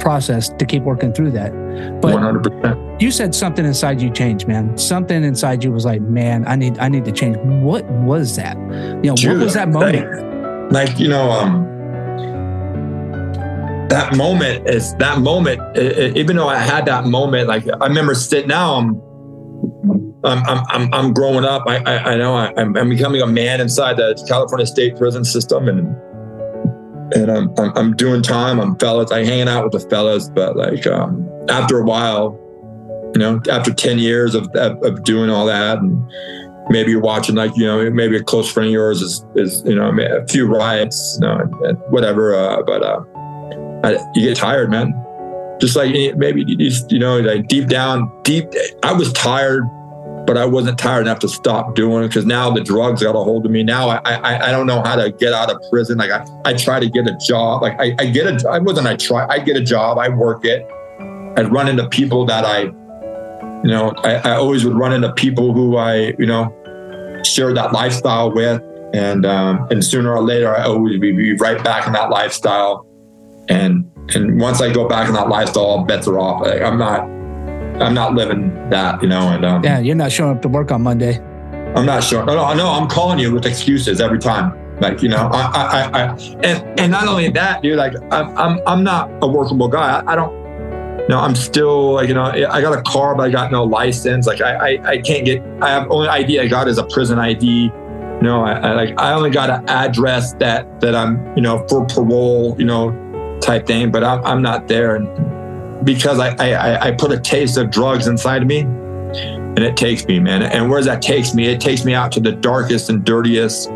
process to keep working through that. But 100%. you said something inside you changed, man. Something inside you was like, man, I need, I need to change. What was that? You know, Dude, what was that moment? Like, like you know, um, that moment is that moment. It, it, even though I had that moment, like I remember sitting now, I'm, I'm, I'm, I'm growing up. I, I, I know I, am I'm becoming a man inside the California state prison system, and and I'm, I'm, I'm doing time. I'm fellas. I hanging out with the fellas, but like um, after a while, you know, after ten years of, of, of doing all that, and maybe you're watching like you know maybe a close friend of yours is is you know a few riots, you know, whatever. Uh, but uh, I, you get tired, man. Just like maybe you just you know like deep down, deep. I was tired but I wasn't tired enough to stop doing it because now the drugs got a hold of me. Now I, I I don't know how to get out of prison. Like I, I try to get a job. Like I, I get a I wasn't I try I get a job. I work it. I run into people that I, you know, I, I always would run into people who I you know shared that lifestyle with, and um, and sooner or later I always be right back in that lifestyle, and and once I go back in that lifestyle, bets are off. Like, I'm not I'm not living that, you know. And um, yeah, you're not showing up to work on Monday. I'm not sure. No, no, no. I'm calling you with excuses every time. Like you know, I, I, I, and and not only that, dude. Like I'm, I'm, I'm not a workable guy. I, I don't. You know, I'm still like you know, I got a car, but I got no license. Like I, I, I can't get. I have only ID I got is a prison ID. You know, I, I like I only got an address that that I'm you know for parole. You know, type thing, but I'm I'm not there. And because I, I, I put a taste of drugs inside of me and it takes me, man. And where that takes me, it takes me out to the darkest and dirtiest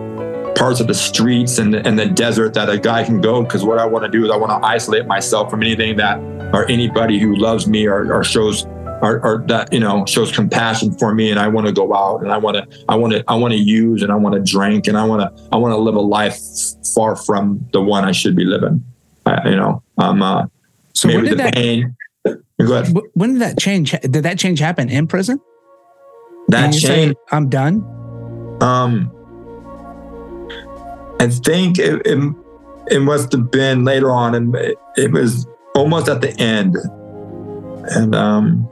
parts of the streets and, and the desert that a guy can go. Because what I want to do is I want to isolate myself from anything that or anybody who loves me or, or shows or, or, that you know shows compassion for me. And I want to go out and I want to I want to I want to use and I want to drink and I want to I want to live a life far from the one I should be living. I, you know, I'm uh, so maybe the that, pain. Go ahead. When did that change? Did that change happen in prison? That change. I'm done. Um, I think it, it, it must have been later on, and it, it was almost at the end, and um,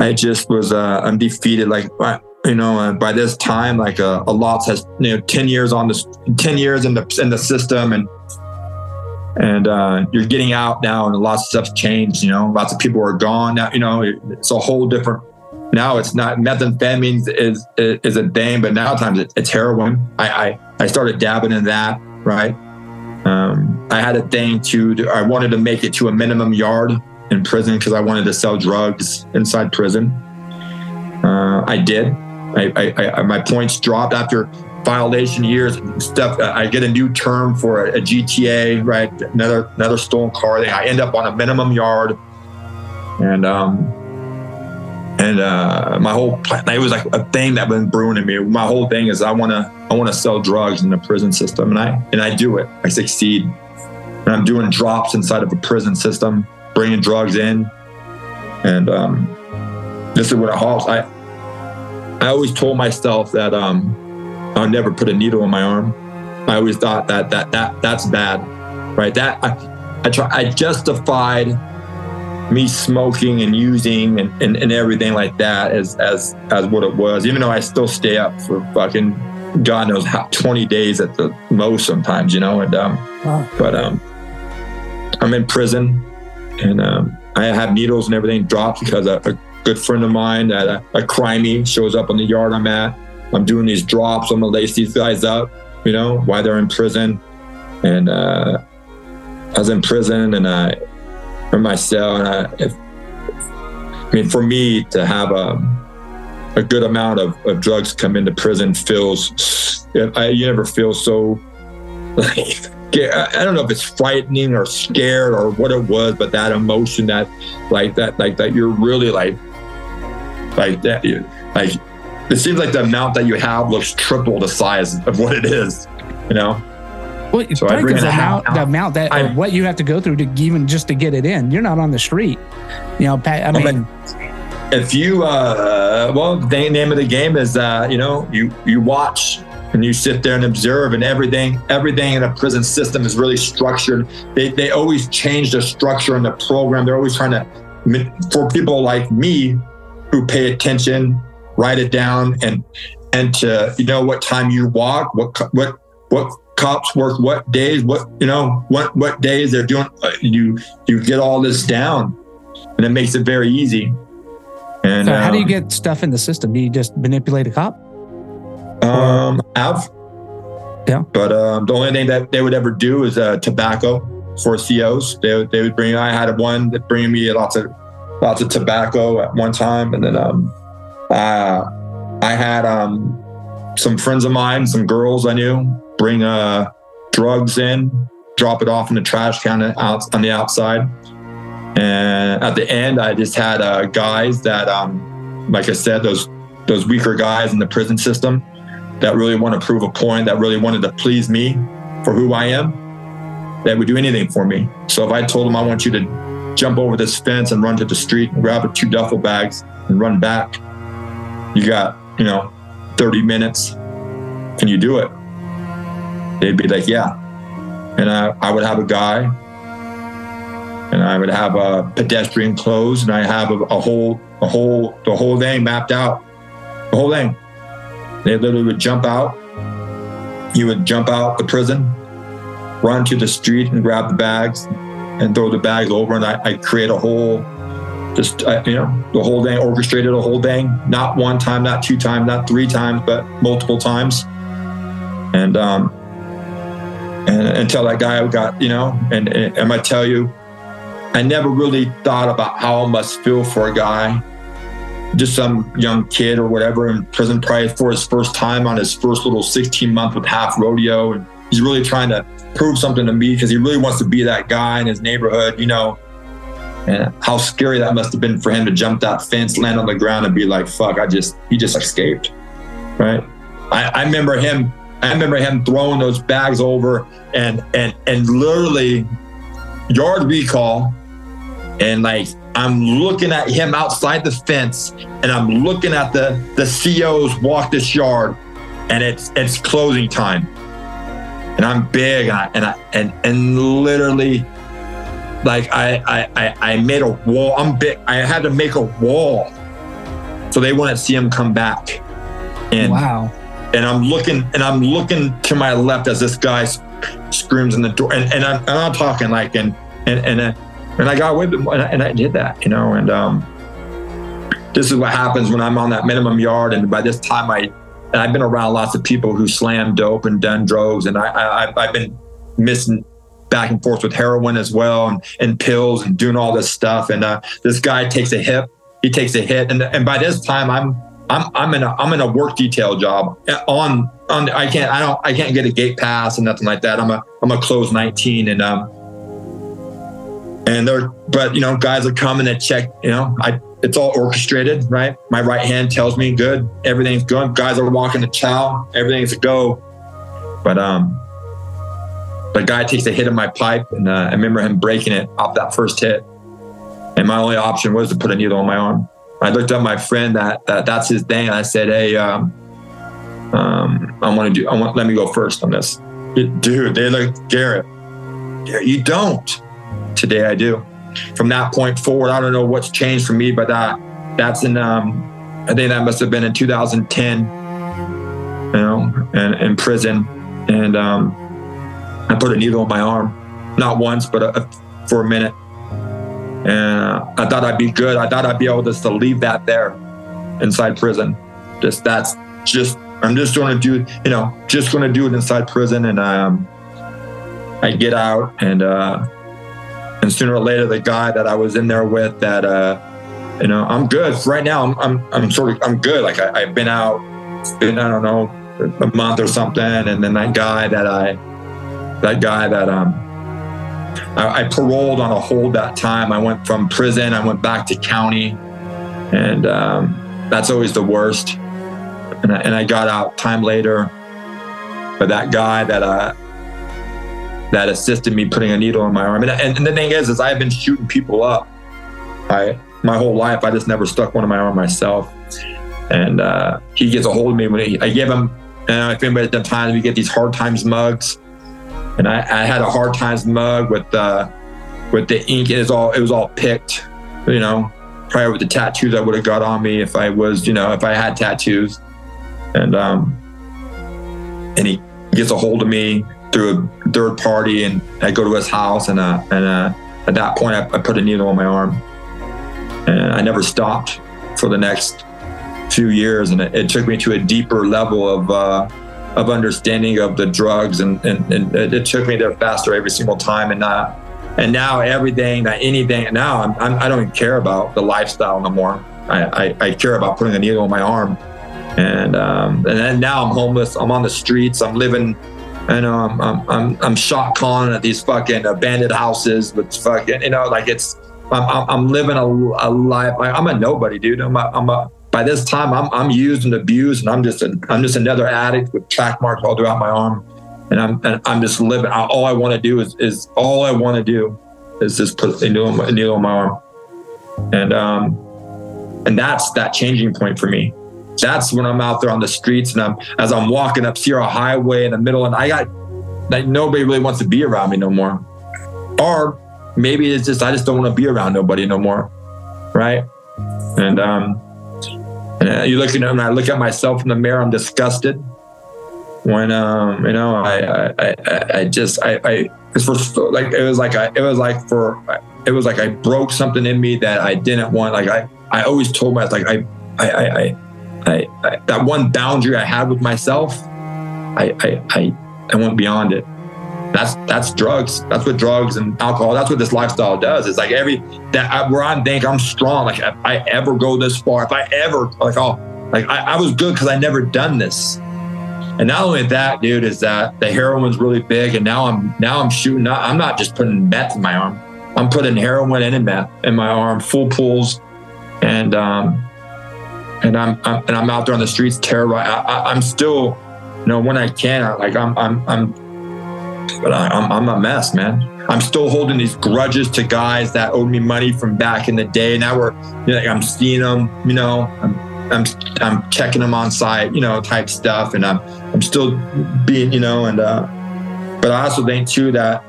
I just was uh, I'm defeated. Like you know, uh, by this time, like uh, a lot has you know ten years on this, ten years in the in the system, and and uh, you're getting out now, and lots of stuff's changed. You know, lots of people are gone now. You know, it's a whole different. Now it's not methamphetamine is is a thing, but now times it's heroin. I, I I started dabbing in that. Right. Um, I had a thing to. I wanted to make it to a minimum yard in prison because I wanted to sell drugs inside prison. Uh, I did. I, I, I, my points dropped after violation years stuff. I get a new term for a, a GTA, right? Another another stolen car. I end up on a minimum yard, and um, and uh, my whole plan. It was like a thing that been brewing in me. My whole thing is I want to I want to sell drugs in the prison system, and I and I do it. I succeed, and I'm doing drops inside of a prison system, bringing drugs in, and um, this is what it halts. I I always told myself that um I would never put a needle in my arm. I always thought that that that that's bad, right? That I I try I justified me smoking and using and, and, and everything like that as as as what it was, even though I still stay up for fucking God knows how 20 days at the most sometimes, you know. And um, wow. but um, I'm in prison and um, I have needles and everything dropped because a, a good friend of mine that a, a crimey shows up on the yard I'm at I'm doing these drops. I'm gonna lace these guys up, you know, while they're in prison. And uh, I was in prison and I in my cell, and I, if, I mean, for me to have a a good amount of, of drugs come into prison feels I, you never feel so like I don't know if it's frightening or scared or what it was, but that emotion that like that like that you're really like like that like it seems like the amount that you have looks triple the size of what it is, you know? Well, so I bring the amount, the amount that I, what you have to go through to even just to get it in. You're not on the street, you know. I mean, if you, uh, well, the name of the game is, uh, you know, you you watch and you sit there and observe and everything everything in a prison system is really structured they, they always change the structure and the program they're always trying to for people like me who pay attention write it down and and to you know what time you walk what what what cops work what days what you know what what days they're doing uh, you you get all this down and it makes it very easy and so how um, do you um, get stuff in the system do you just manipulate a cop um, have. Yeah. But um, the only thing that they would ever do is uh, tobacco for COs. They would, they would bring. I had one that bring me lots of lots of tobacco at one time, and then um, uh, I had um, some friends of mine, some girls I knew, bring uh, drugs in, drop it off in the trash can out on the outside. And at the end, I just had uh, guys that, um, like I said, those those weaker guys in the prison system that really want to prove a point, that really wanted to please me for who I am, that would do anything for me. So if I told them I want you to jump over this fence and run to the street and grab two duffel bags and run back, you got, you know, 30 minutes. Can you do it? They'd be like, yeah. And I, I would have a guy and I would have a pedestrian clothes and I have a, a whole, a whole, the whole thing mapped out, the whole thing. They literally would jump out. You would jump out the prison, run to the street and grab the bags and throw the bags over. And I, I create a whole, just, uh, you know, the whole thing, orchestrated a whole thing, not one time, not two times, not three times, but multiple times. And, um, and until that guy got, you know, and, and going to tell you, I never really thought about how I must feel for a guy just some young kid or whatever in prison probably for his first time on his first little 16 month with half rodeo. And he's really trying to prove something to me because he really wants to be that guy in his neighborhood you know and how scary that must have been for him to jump that fence land on the ground and be like fuck i just he just escaped right? I, I remember him i remember him throwing those bags over and and and literally yard recall. And like I'm looking at him outside the fence and I'm looking at the the COs walk this yard and it's it's closing time. And I'm big and I, and I, and, and literally like I, I I made a wall. I'm big. I had to make a wall so they wouldn't see him come back. And wow. And I'm looking and I'm looking to my left as this guy screams in the door. And, and I'm, and I'm talking like and and and uh, and I got with them and I, and I did that, you know, and um, this is what happens when I'm on that minimum yard. And by this time I, and I've been around lots of people who slam dope and done drugs. And I, I, I've been missing back and forth with heroin as well and, and pills and doing all this stuff. And uh, this guy takes a hit, he takes a hit. And, and by this time I'm, I'm, I'm in a, I'm in a work detail job on, on, I can't, I don't, I can't get a gate pass and nothing like that. I'm a, I'm a close 19 and, um, and they're but you know guys are coming to check you know i it's all orchestrated right my right hand tells me good everything's good guys are walking the chow everything's a go but um the guy takes a hit of my pipe and uh, i remember him breaking it off that first hit. And my only option was to put a needle on my arm. I looked up my friend that, that that's his thing and i said hey um, um i want to do i want let me go first on this. Dude they like Garet Garet you don't. Today I do. From that point forward, I don't know what's changed for me, but that that's in um, I think that must have been in 2010, you know, and in prison, and um, I put a needle in my arm, not once, but a, a, for a minute, and uh, I thought I'd be good. I thought I'd be able just to leave that there inside prison. Just that's just I'm just going to do, you know, just going to do it inside prison, and um, I get out and. Uh, and sooner or later the guy that I was in there with that uh, you know I'm good right now I'm I'm, I'm sort of I'm good like I, have been out been I don't know a month or something and then that guy that I that guy that um I, I paroled on a hold that time I went from prison I went back to county and um, that's always the worst and I, and I got out time later but that guy that uh that assisted me putting a needle in my arm. And, and, and the thing is, is I've been shooting people up. I my whole life, I just never stuck one in my arm myself. And uh, he gets a hold of me when he, I give him And if anybody's done times, we get these hard times mugs. And I, I had a hard times mug with uh, with the ink. It was all it was all picked, you know, probably with the tattoos I would have got on me if I was, you know, if I had tattoos. And um, and he gets a hold of me through a third party, and I go to his house, and uh, and uh, at that point, I, I put a needle on my arm, and I never stopped for the next few years, and it, it took me to a deeper level of uh, of understanding of the drugs, and, and, and it took me there faster every single time, and uh, and now everything, that anything, now I'm, I'm, I do not care about the lifestyle no more. I, I, I care about putting a needle in my arm, and um, and then now I'm homeless. I'm on the streets. I'm living. and know I'm I'm I'm, shot calling at these fucking abandoned houses with fucking you know like it's I'm I'm living a, a life. I'm a nobody, dude. I'm a, I'm a by this time I'm I'm used and abused, and I'm just a, I'm just another addict with track marks all throughout my arm, and I'm and I'm just living. All I want to do is is all I want to do is just put a needle, a needle on my arm, and um and that's that changing point for me. That's when I'm out there on the streets and I'm as I'm walking up Sierra Highway in the middle, and I got like nobody really wants to be around me no more, or maybe it's just I just don't want to be around nobody no more, right? And um and uh, you look at when I look at myself in the mirror, I'm disgusted. When um, you know, I I, I, I just I I it's for like it was like I it was like for it was like I broke something in me that I didn't want. Like I I always told myself like I I I I, I, I that one boundary I had with myself, I I I, I went beyond it that's that's drugs. That's what drugs and alcohol. That's what this lifestyle does. It's like every that I, where I think I'm strong. Like if I ever go this far, if I ever like oh like I, I was good because I never done this. And not only that, dude, is that the heroin's really big. And now I'm now I'm shooting. I'm not just putting meth in my arm. I'm putting heroin and meth in my arm, full pulls, and um, and I'm, I'm and I'm out there on the streets terrorized. I, am still, you know, when I can, I, like I'm I'm I'm but I, am I'm, I'm a mess, man. I'm still holding these grudges to guys that owed me money from back in the day. Now we're, you know, like I'm seeing them, you know, I'm, I'm, I'm checking them on site, you know, type stuff. And I'm, I'm still being, you know, and, uh, but I also think too that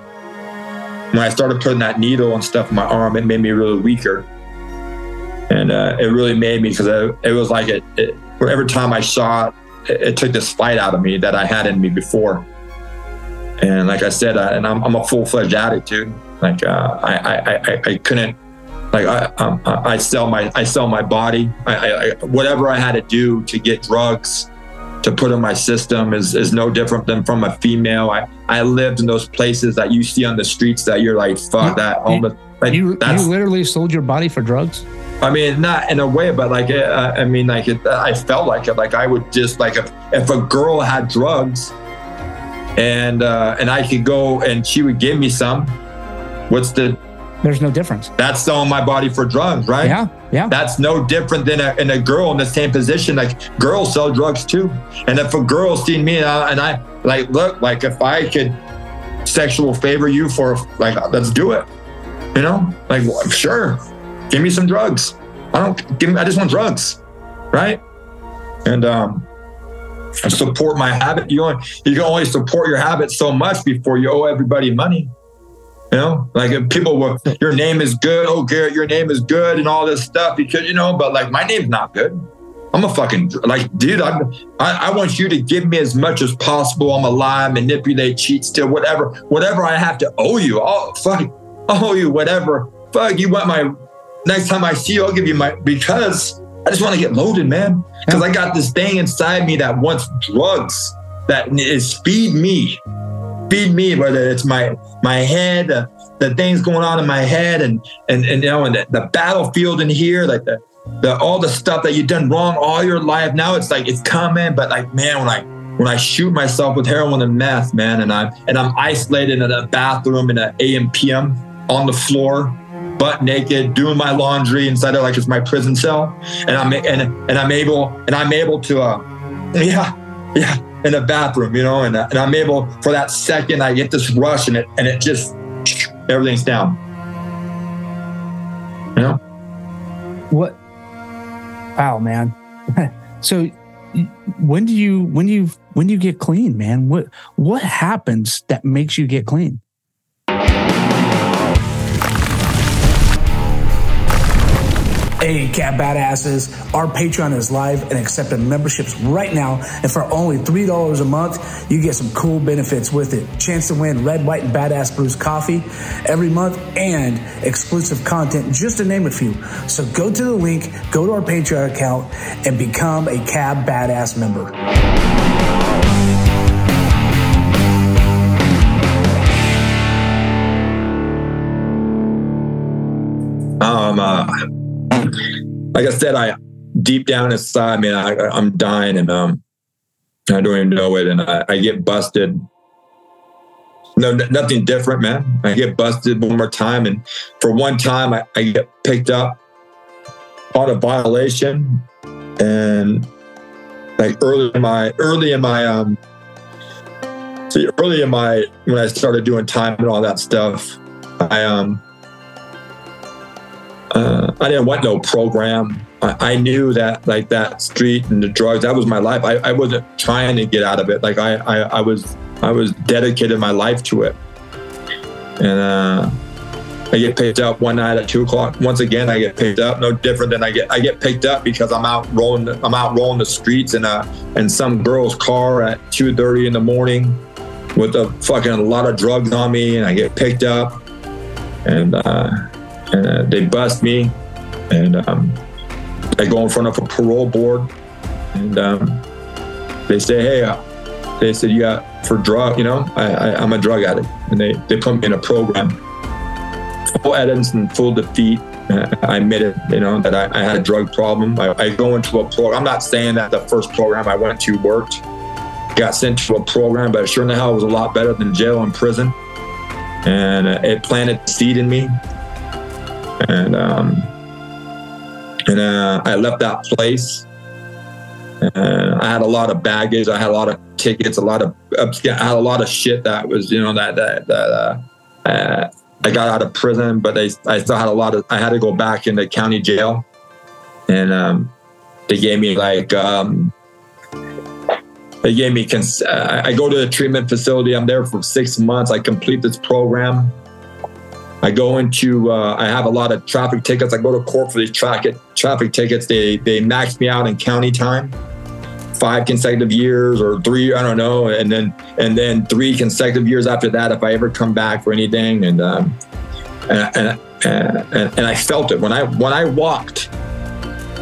when I started putting that needle and stuff in my arm, it made me really weaker. And uh, it really made me because it, was like it, it, every time I it, it, it took this fight out of me that I had in me before. And like I said, I, and I'm, I'm a full fledged addict, dude. Like uh, I, I, I, I couldn't, like I, um, I sell my, I sell my body. I, I, whatever I had to do to get drugs to put in my system is, is no different than from a female. I, I lived in those places that you see on the streets that you're like, fuck you, that homeless. Like, you, you literally sold your body for drugs. I mean, not in a way, but like, uh, I mean, like, it, I felt like it. Like, I would just like, if, if a girl had drugs, and uh, and I could go and she would give me some. What's the? There's no difference. That's selling my body for drugs, right? Yeah, yeah. That's no different than a, in a girl in the same position. Like girls sell drugs too, and if a girl seen me and I, and I like look like if I could sexual favor you for like let's do it, you know, like well, sure, give me some drugs. I don't give me. I just want drugs, right? And um, support my habit. You only, you can only support your habit so much before you owe everybody money. You know, like if people were, your name is good. Oh, Garet, your name is good and all this stuff because, you know, but like my name's not good. I'm a fucking, like, dude, I, I, I want you to give me as much as possible. I'm a lie, manipulate, cheat, steal, whatever, whatever I have to owe you. Oh, I'll fuck, owe you whatever. Fuck, you want my, next time I see you, I'll give you my, because I just want to get loaded, man. Because I got this thing inside me that wants drugs, that is feed me, feed me. Whether it's my my head, uh, the things going on in my head, and and and you know, and the, the battlefield in here, like the the all the stuff that you've done wrong all your life. Now it's like it's coming, but like man, when I when I shoot myself with heroin and meth, man, and I'm and I'm isolated in a bathroom in an AM PM on the floor butt naked, doing my laundry inside of like it's my prison cell, and I'm and and I'm able and I'm able to, uh, yeah, yeah, in the bathroom, you know, and uh, and I'm able for that second I get this rush and it and it just everything's down, you know. What? Wow, man. so when do you when you when do you get clean, man? What what happens that makes you get clean? Hey, Cat Badasses. Our Patreon is live and accepting memberships right now. And for only $3 a month, you get some cool benefits with it. Chance to win Red, White, and Badass Brews coffee every month and exclusive content, just to name a few. So go to the link, go to our Patreon account, and become a Cab Badass member. Um, uh, like I said, I deep down inside, man, I, I'm dying and um, I don't even know it, and I, I get busted. No, nothing different, man. I get busted one more time, and for one time, I, I get picked up on a violation, and like early in my early in my um, see early in my when I started doing time and all that stuff, I um uh, I didn't want no program. I, I, knew that like that street and the drugs, that was my life. I, I wasn't trying to get out of it. Like I, I, I was, I was dedicated my life to it. And uh, I get picked up one night at two o'clock. Once again, I get picked up. No different than I get. I get picked up because I'm out rolling. I'm out rolling the streets in a in some girl's car at two thirty in the morning with a fucking lot of drugs on me, and I get picked up. And uh, uh, they bust me, and um, I go in front of a parole board, and um, they say, "Hey," uh, they said, "You got for drug, you know, I, I, am a drug addict," and they they put me in a program. Full evidence and full defeat. Uh, I admitted, you know, that I, I had a drug problem. I, I go into a program. I'm not saying that the first program I went to worked. Got sent to a program, but sure in the hell it was a lot better than jail and prison. And uh, it planted seed in me and um, and uh, I left that place. I had a lot of baggage. I had a lot of tickets, a lot of I had a lot of shit that was you know that that that uh, uh, I got out of prison, but I I still had a lot of. I had to go back into county jail, and um, they gave me like. Um, they gave me. Cons- I go to the treatment facility. I'm there for six months. I complete this program. I go into, uh, I have a lot of traffic tickets. I go to court for these traffic traffic tickets. They they max me out in county time, five consecutive years or three, I don't know, and then and then three consecutive years after that if I ever come back for anything. And um, and, and, and, and I felt it when I when I walked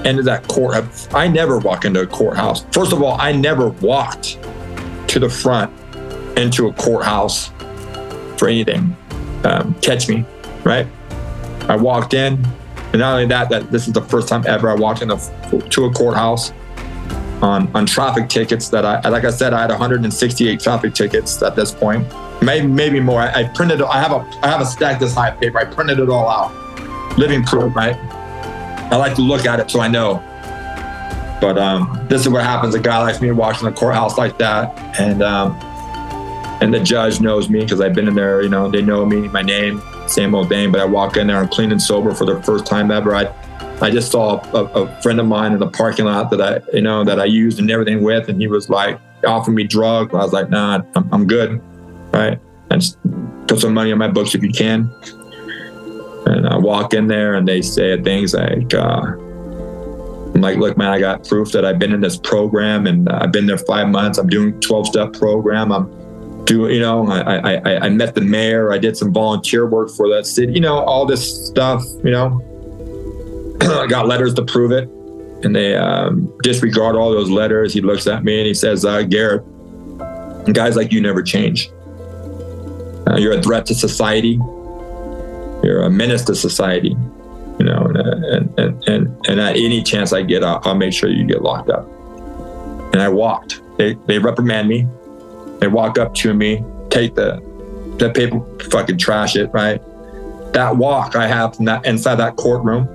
into that court. I never walk into a courthouse. First of all, I never walked to the front into a courthouse for anything um, catch me, right? I walked in, and not only that, that this is the first time ever I walked into to a courthouse on on traffic tickets that I, like I said, I had 168 traffic tickets at this point, maybe maybe more. I, I printed, I have a I have a stack this high of paper. I printed it all out, living proof, right? I like to look at it so I know. But um, this is what happens. A guy like me walking the courthouse like that, and um, and the judge knows me because I've been in there. You know, they know me, my name, same old thing. But I walk in there, I'm clean and sober for the first time ever. I, I just saw a, a friend of mine in the parking lot that I, you know, that I used and everything with, and he was like offering me drugs. I was like, nah, I'm, I'm good, right? And put some money on my books if you can. And I walk in there, and they say things like. Uh, I'm like, look, man, I got proof that I've been in this program and I've been there five months. I'm doing 12 step program. I'm do you know I, I i met the mayor i did some volunteer work for that city you know all this stuff you know. I got letters to prove it and they um, disregard all those letters. He looks at me and he says uh, Garet guys like you never change. Uh, you're a threat to society. You're a menace to society you know and and and, and at any chance i get I'll, I'll make sure you get locked up. And i walked. They, they reprimand me they walk up to me, take the the paper, fucking trash it, right? That walk I have from that inside that courtroom.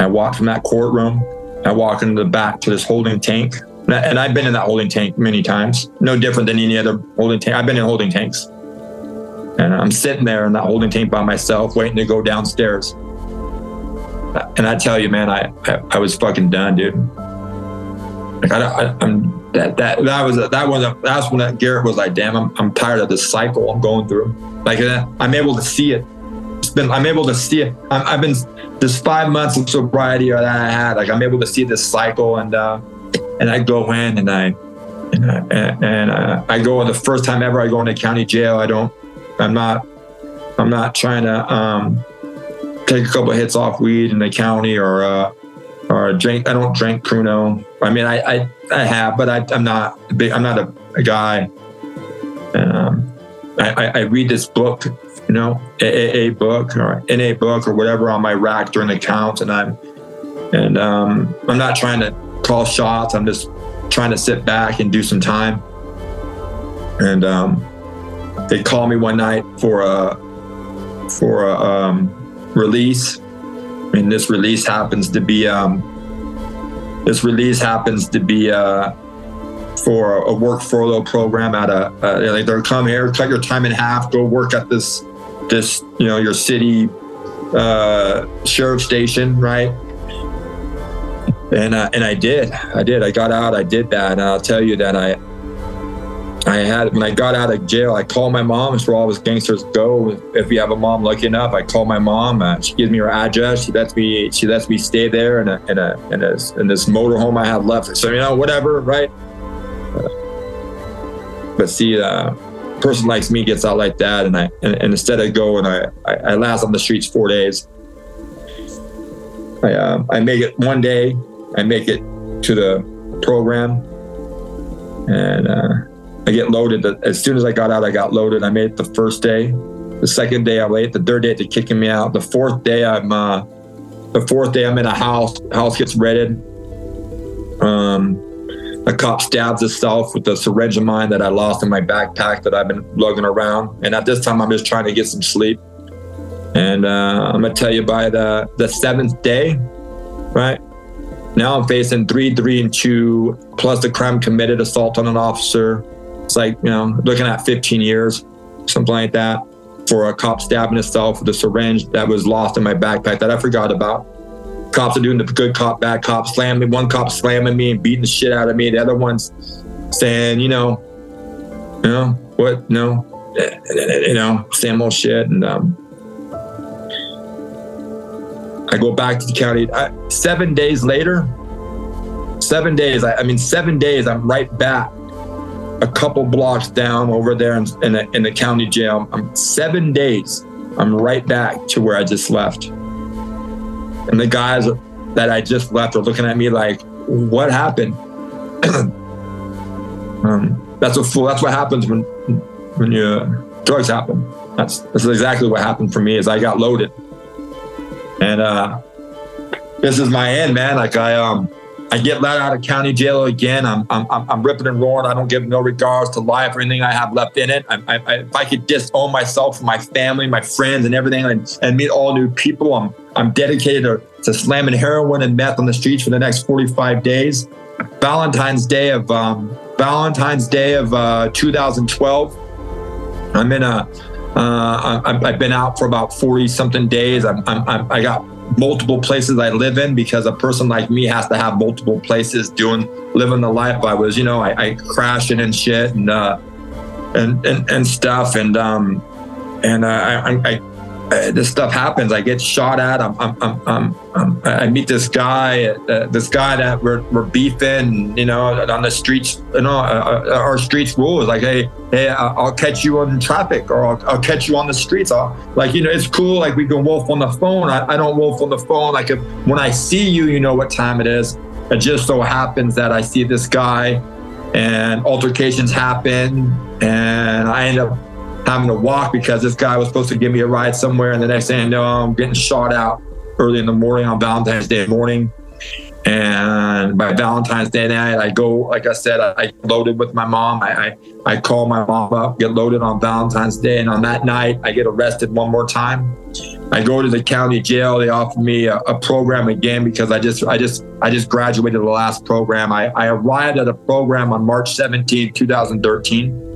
I walk from that courtroom. I walk into the back to this holding tank. And I've been in that holding tank many times, no different than any other holding tank. I've been in holding tanks. And I'm sitting there in that holding tank by myself, waiting to go downstairs. And I tell you, man, I, I, I was fucking done, dude. I, I, am that that that was a, that a, that's when that Garet was like, damn, I'm, I'm tired of this cycle I'm going through. Like uh, I'm able to see it. It's been I'm able to see it. i have been this five months of sobriety that I had. Like I'm able to see this cycle, and uh, and I go in and I and I, and uh, I go the first time ever I go into county jail. I don't. I'm not. I'm not trying to um, take a couple of hits off weed in the county or uh, or drink. I don't drink Pruno. I mean, I I, I have, but I, am not a big. I'm not a, a guy. Um, I, I, read this book, you know, a book or NA book or whatever on my rack during the count, and I'm and um, I'm not trying to call shots. I'm just trying to sit back and do some time. And um, they called me one night for a for a um, release, and this release happens to be um, this release happens to be uh, for a work furlough program at a, uh, like they're come here, cut your time in half, go work at this this you know your city uh, sheriff station, right? and uh, and I did. I did. I got out. I did that, and I'll tell you that I I had when I got out of jail, I called my mom. It's where all us gangsters go. If you have a mom lucky enough, I call my mom. Uh, she gives me her address. She lets me. She lets me stay there in a in a in, in this motorhome I have left. So you know, whatever, right? Uh, but see, uh, a person like me gets out like that, and I and, and instead of going, I, I I last on the streets four days. I uh, I make it one day I make it to the program and uh, I get loaded. As soon as I got out, I got loaded. I made it the first day. The second day, I'm late. The third day, they're kicking me out. The fourth day, I'm uh, the fourth day, I'm in a house. House gets raided. Um, a cop stabs himself with a syringe of mine that I lost in my backpack that I've been lugging around. And at this time, I'm just trying to get some sleep. And uh, I'm gonna tell you by the the seventh day, right? Now I'm facing three, three, and two, plus the crime committed assault on an officer. It's like, you know, looking at 15 years, something like that, for a cop stabbing himself with a syringe that was lost in my backpack that I forgot about. Cops are doing the good cop, bad cop, slamming one cop slamming me and beating the shit out of me. The other one's saying, you know, you know, what, no, you know, same old shit. And um, I go back to the county. I, seven days later, seven days, I, I, mean, seven days, I'm right back a couple blocks down over there in, in, the, in the county jail. I'm seven days, I'm right back to where I just left. And the guys that I just left are looking at me like, what happened? um, that's a fool. That's what happens when, when you, drugs happen. That's, that's exactly what happened for me is I got loaded. And uh, this is my end, man. Like I um I get let out of county jail again. I'm I'm I'm ripping and roaring. I don't give no regards to life or anything I have left in it. I, I, if I could disown myself from my family, my friends, and everything, and, and meet all new people, I'm I'm dedicated to, to slamming heroin and meth on the streets for the next 45 days. Valentine's Day of um, Valentine's Day of uh, 2012. I'm in a uh, have been out for about 40 something days. I'm, I'm, i got multiple places I live in because a person like me has to have multiple places doing, living the life I was, you know, I, I crashing and shit and, uh, and, and, and stuff. And, um, and, uh, I, I, this stuff happens. I get shot at. I'm, I'm, I'm, I'm i meet this guy, uh, this guy that we're, we're beefing, you know, on the streets. You know, uh, uh our streets rules like, hey, hey, I'll catch you on traffic, or I'll, I'll catch you on the streets. I'll, like, you know, it's cool. Like we can wolf on the phone. I, I don't wolf on the phone. Like if, when I see you, you know what time it is. It just so happens that I see this guy, and altercations happen, and I end up having to walk because this guy was supposed to give me a ride somewhere, and the next thing I know, I'm getting shot out early in the morning on Valentine's Day morning. And by Valentine's Day night, I go, like I said, I loaded with my mom. I, I, I call my mom up, get loaded on Valentine's Day. And on that night, I get arrested one more time. I go to the county jail. They offer me a, a program again because I just, I just, I just graduated the last program. I, I arrived at a program on March 17, 2013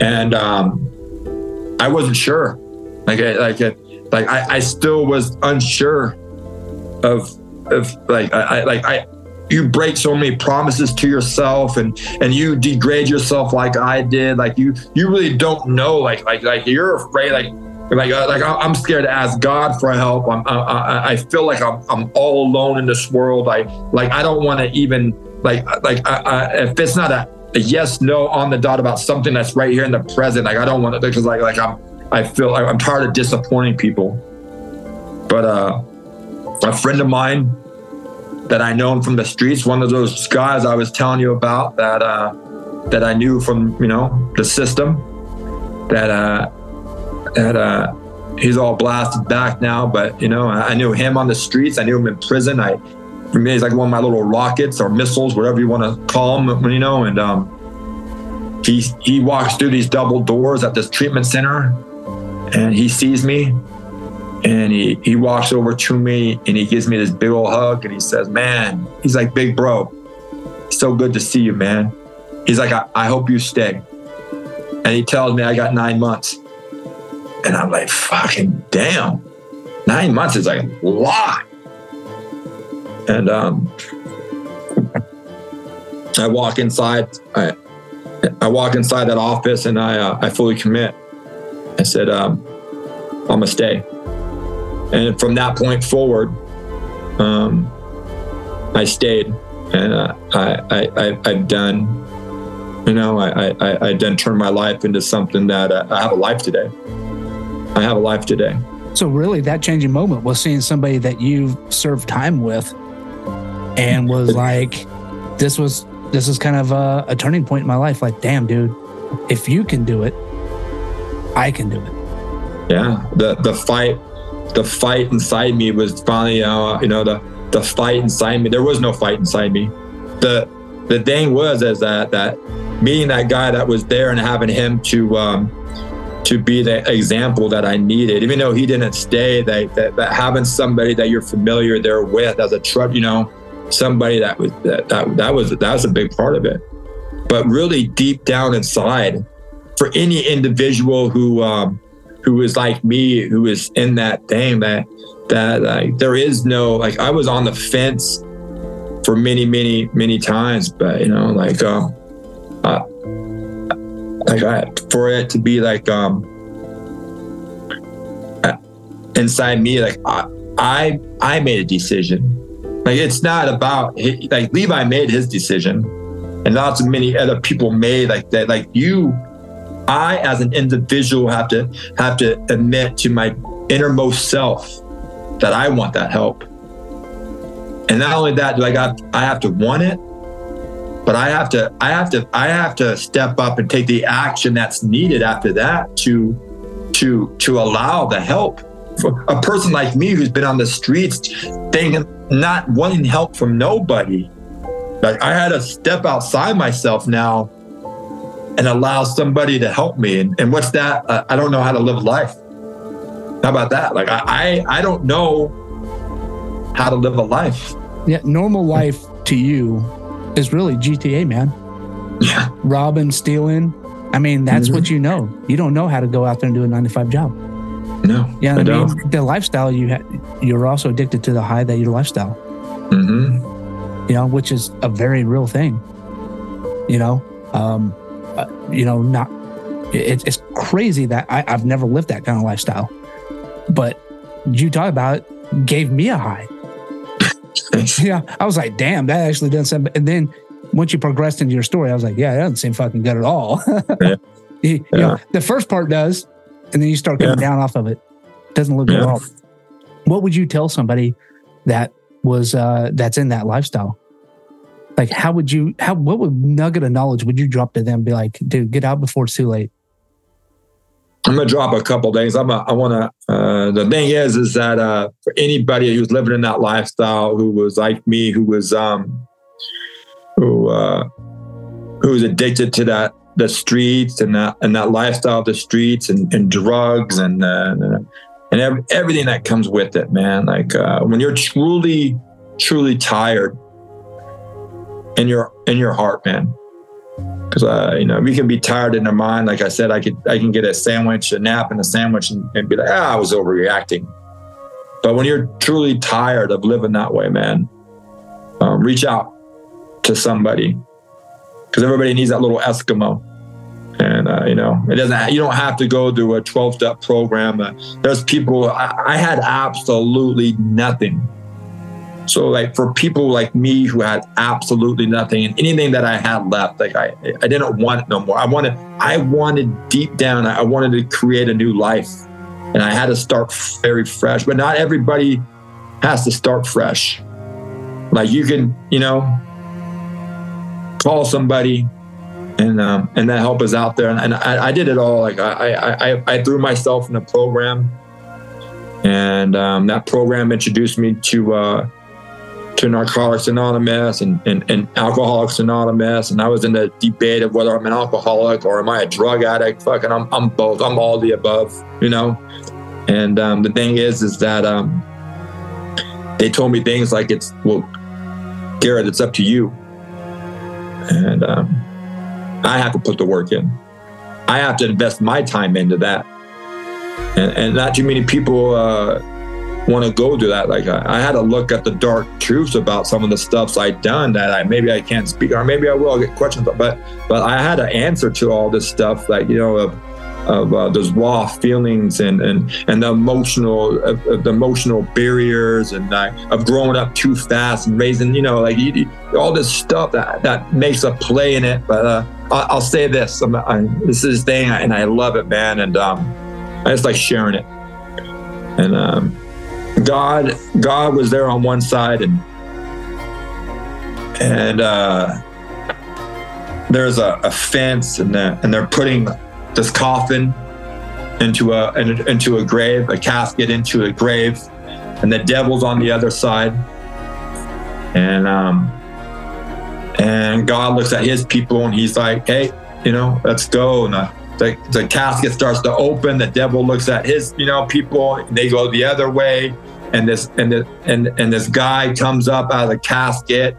and um, I wasn't sure. Like, I, like, like I, I still was unsure of, of like, I, like I, you break so many promises to yourself and and you degrade yourself like I did. Like you you really don't know. Like like like you're afraid. Like like uh, like I'm scared to ask God for help. I'm, I, I feel like I'm I'm all alone in this world. I like I don't want to even like like I, I, if it's not a, a, yes no on the dot about something that's right here in the present. Like I don't want to because like like I'm I feel I'm tired of disappointing people. But uh, a friend of mine that I know from the streets, one of those guys I was telling you about that uh, that I knew from you know the system that uh, that uh, he's all blasted back now. But you know, I knew him on the streets. I knew him in prison. I for me, he's like one of my little rockets or missiles, whatever you want to call them. You know, and um, he he walks through these double doors at this treatment center, and he sees me. And he, he walks over to me and he gives me this big old hug and he says, Man, he's like, Big bro, so good to see you, man. He's like, I, I hope you stay. And he tells me I got nine months. And I'm like, fucking damn. Nine months is like a lot. And um, I walk inside. I, I walk inside that office and I, uh, I fully commit. I said, um, I'm gonna stay. And from that point forward, um, I stayed, and uh, I, I, I, have done, you know, I, I, I done turned my life into something that uh, I have a life today. I have a life today. So really, that changing moment was seeing somebody that you've served time with, and was like, this was this is kind of a, a turning point in my life. Like, damn, dude, if you can do it, I can do it. Yeah, the the fight, the fight inside me was finally, uh, you know, the the fight inside me. There was no fight inside me. The the thing was is that that meeting that guy that was there and having him to um, to be the example that I needed. Even though he didn't stay, that, that, that having somebody that you're familiar there with as a truck, you know, somebody that was that, that that was that was a big part of it. But really deep down inside, for any individual who um, who is like me, who is in that thing that that like there is no like I was on the fence for many many many times, but you know like um, uh, like I, for it to be like um inside me like I, I I made a decision like it's not about like Levi made his decision and lots of many other people made like that. Like you I as an individual have to have to admit to my innermost self that I want that help. And not only that do I got I have to want it but I have to I have to I have to step up and take the action that's needed after that to to to allow the help for a person like me who's been on the streets thinking not wanting help from nobody like I had to step outside myself now and allow somebody to help me and, and what's that uh, I don't know how to live life how about that like I, I I don't know how to live a life yeah normal life to you is really GTA, man. Yeah. Robbing, stealing. I mean, that's mm-hmm. what you know. You don't know how to go out there and do a nine to five job. No. Yeah. I, I mean, the lifestyle you had, you're also addicted to the high that your lifestyle. Mm-hmm. You know, which is a very real thing. You know, um, uh, you know, not, it, it's crazy that I, I've never lived that kind of lifestyle. But you talk about it, gave me a high. yeah, I was like, damn, that actually doesn't sound. And then once you progressed into your story, I was like, yeah, that doesn't seem fucking good at all. yeah. You, yeah. know, the first part does, and then you start coming yeah. down off of it. Doesn't look good at all. What would you tell somebody that was uh that's in that lifestyle? Like, how would you? How what would nugget of knowledge would you drop to them? Be like, dude, get out before it's too late. I'm gonna drop a couple things. I'm a, I want to. Uh, the thing is, is that uh, for anybody who's living in that lifestyle, who was like me, who was um, who uh, who was addicted to that the streets and that and that lifestyle of the streets and, and drugs and uh, and every, everything that comes with it, man. Like uh, when you're truly truly tired in your in your heart, man because uh, you know we can be tired in our mind. Like I said, I could I can get a sandwich, a nap, and a sandwich, and, and be like, ah, I was overreacting. But when you're truly tired of living that way, man, um, reach out, to somebody because everybody needs that little Eskimo. And uh, you know, it doesn't. You don't have to go through a twelve-step program. Uh, there's people. I, I had absolutely nothing. So, like for people like me who had absolutely nothing and anything that I had left, like I, I didn't want it no more. I wanted, I wanted deep down, I wanted to create a new life, and I had to start very fresh. But not everybody has to start fresh. Like you can, you know, call somebody and um, and that help is out there. And, and I, I, did it all. Like I, I, I threw myself in a program, and um, that program introduced me to uh, to Narcotics Anonymous and, and, and Alcoholics Anonymous. And I was in the debate of whether I'm an alcoholic or am I a drug addict. Fucking, I'm, I'm both. I'm all the above, you know. And um, the thing is, is that um, they told me things like it's well, Garet, it's up to you. And um, I have to put the work in. I have to invest my time into that. And, and not too many people uh, want to go to that. Like I, I, had to look at the dark truths about some of the stuffs I'd done that I maybe I can't speak or maybe I will I'll get questions, but but I had to answer to all this stuff like you know of uh, those raw feelings and and and the emotional uh, the emotional barriers and uh, of growing up too fast and raising you know like you, all this stuff that that makes a play in it. But uh, I'll, I'll, say this: I'm, I, this is thing, and I love it, man, and um, I just like sharing it. And um, God, God was there on one side, and and uh, there's a, a fence, and they're, and they're putting this coffin into a into a grave, a casket into a grave, and the devil's on the other side. And um, and God looks at His people and He's like, "Hey, you know, let's go." And the, the, the casket starts to open. The devil looks at his, you know, people. They go the other way, and this and the, and and this guy comes up out of the casket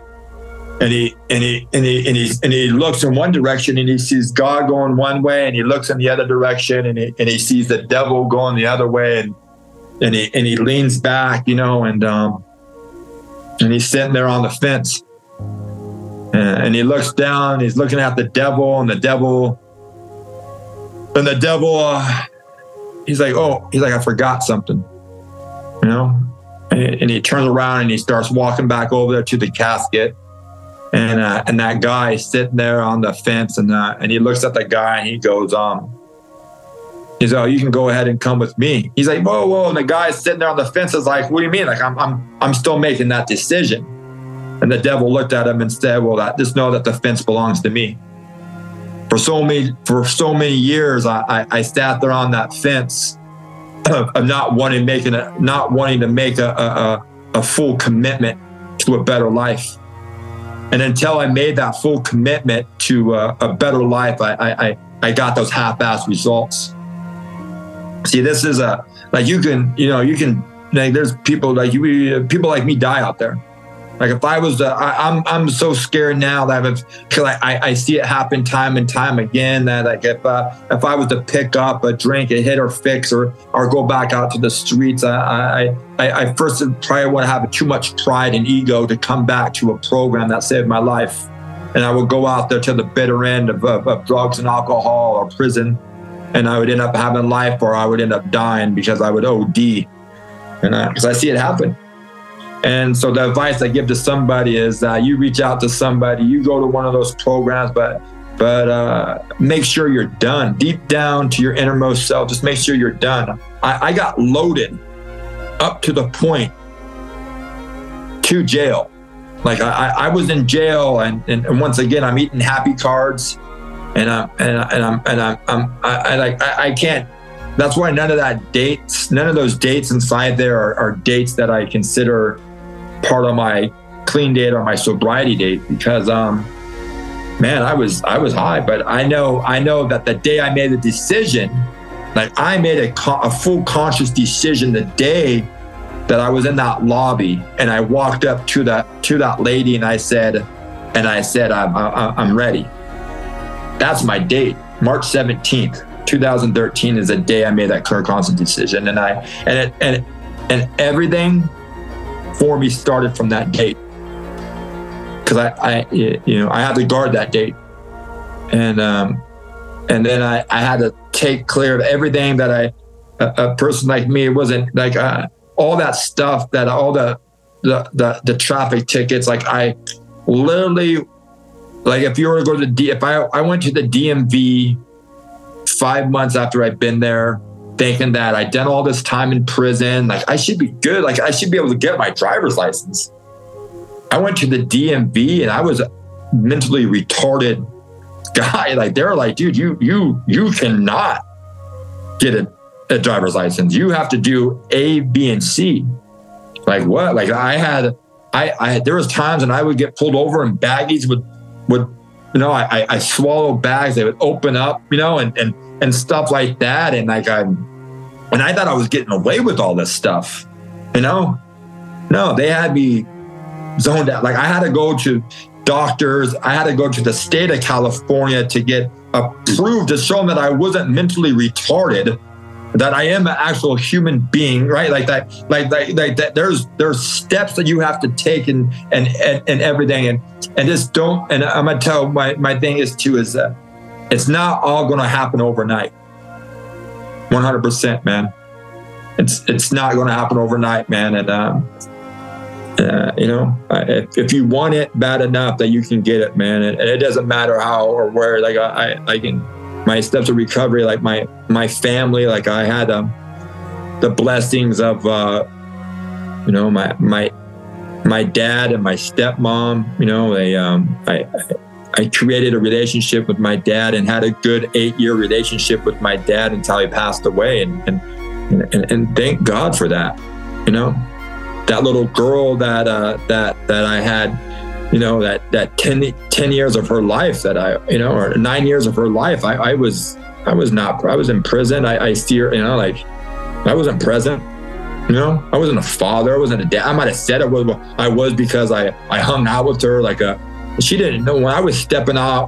and he and he and he and he and he looks in one direction and he sees God going one way and he looks in the other direction and he and he sees the devil going the other way and and he and he leans back, you know, and um and he's sitting there on the fence and, he looks down. He's looking at the devil and the devil and the devil. Uh, he's like, oh, he's like, I forgot something, you know. And, and he turns around and he starts walking back over there to the casket and uh, and that guy sitting there on the fence, and uh, and he looks at the guy and he goes, um, he's oh, you can go ahead and come with me. He's like, whoa, whoa, and the guy sitting there on the fence is like, what do you mean? Like I'm I'm I'm still making that decision. And the devil looked at him and said, well, that, just know that the fence belongs to me. For so many for so many years, I I, I sat there on that fence of, of not wanting making a not wanting to make a, a a full commitment to a better life and until I made that full commitment to uh, a better life, I, I, I got those half-ass results. See, this is a like you can, you know, you can like there's people like you, people like me die out there. Like if I was, uh, I, am I'm, I'm so scared now that because I, I see it happen time and time again. That like if uh, if I was to pick up a drink, a hit or fix, or or go back out to the streets, I I I, first probably would have too much pride and ego to come back to a program that saved my life, and I would go out there to the bitter end of, of, of drugs and alcohol or prison, and I would end up having life, or I would end up dying because I would OD, and because I, I see it happen. And so the advice I give to somebody is that you reach out to somebody, you go to one of those programs, but but uh, make sure you're done deep down to your innermost self. Just make sure you're done. I, I got loaded up to the point to jail. Like I, I was in jail, and, and, and once again, I'm eating happy cards, and I'm and, I, and I'm and I'm, I'm I like I, I can't that's why none of that dates, none of those dates inside there are, are, dates that I consider part of my clean date or my sobriety date because um man i was i was high but i know i know that the day i made the decision like i made a, a full conscious decision the day that i was in that lobby and i walked up to that to that lady and i said and i said i'm i'm ready. That's my date march 17th 2013 is the day i made that clear conscious decision. And i and it and and everything for me started from that date. because I, I, you know, I had to guard that date, and um, and then I, I had to take clear of everything that I, a, a person like me, it wasn't like uh, all that stuff that all the, the the the traffic tickets. Like I literally, like if you were to go to the D, if I I went to the DMV five months after I'd been there, thinking that I'd done all this time in prison, like I should be good, like I should be able to get my driver's license. I went to the DMV and I was a mentally retarded guy. Like they're like, dude, you you you cannot get a, a driver's license. You have to do A, B, and C. Like what? Like I had I I there was times when I would get pulled over and baggies would would you know, I, I swallow bags, they would open up, you know, and, and, and stuff like that. And like, I, and I thought I was getting away with all this stuff, you know, no, they had me zoned out. Like I had to go to doctors. I had to go to the state of California to get approved to show them that I wasn't mentally retarded that I am an actual human being, right? Like that, like like, like that. There's there's steps that you have to take and and and, and everything, and and just don't. And I'm gonna tell my my thing is too is that it's not all gonna happen overnight. 100 percent, man. It's it's not gonna happen overnight, man. And um, uh, you know, if, if you want it bad enough that you can get it, man, and, it doesn't matter how or where. Like I I, I can my steps of recovery, like my my family, like I had um, the blessings of uh, you know my my my dad and my stepmom. You know, they um, I I created a relationship with my dad and had a good eight year relationship with my dad until he passed away, and and and, and thank God for that. You know, that little girl that uh, that that I had you know that that 10, 10 years of her life that i you know or nine years of her life i, I was i was not i was in prison. I, I steer you know like i wasn't present you know? I wasn't a father. I wasn't a dad. I might have said I was i was because i i hung out with her like a she didn't know when i was stepping out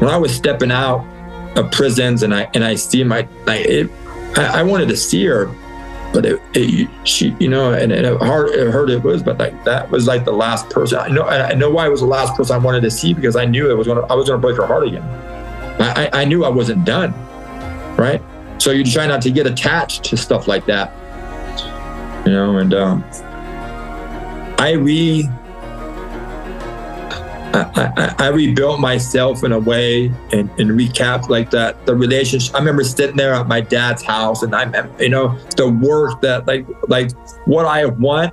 when i was stepping out of prisons and i and i see my like it I, I wanted to see her but it, it, she, you know, and, and it hard, it hurt it was, but like that was like the last person. I know, I know why it was the last person I wanted to see because I knew it was gonna, I was gonna break her heart again. I, I knew I wasn't done, right? So you try not to get attached to stuff like that, you know. And um, I re I, I, I, rebuilt myself in a way and, and recap like that the relationship. I remember sitting there at my dad's house and I'm you know the work that like like what I want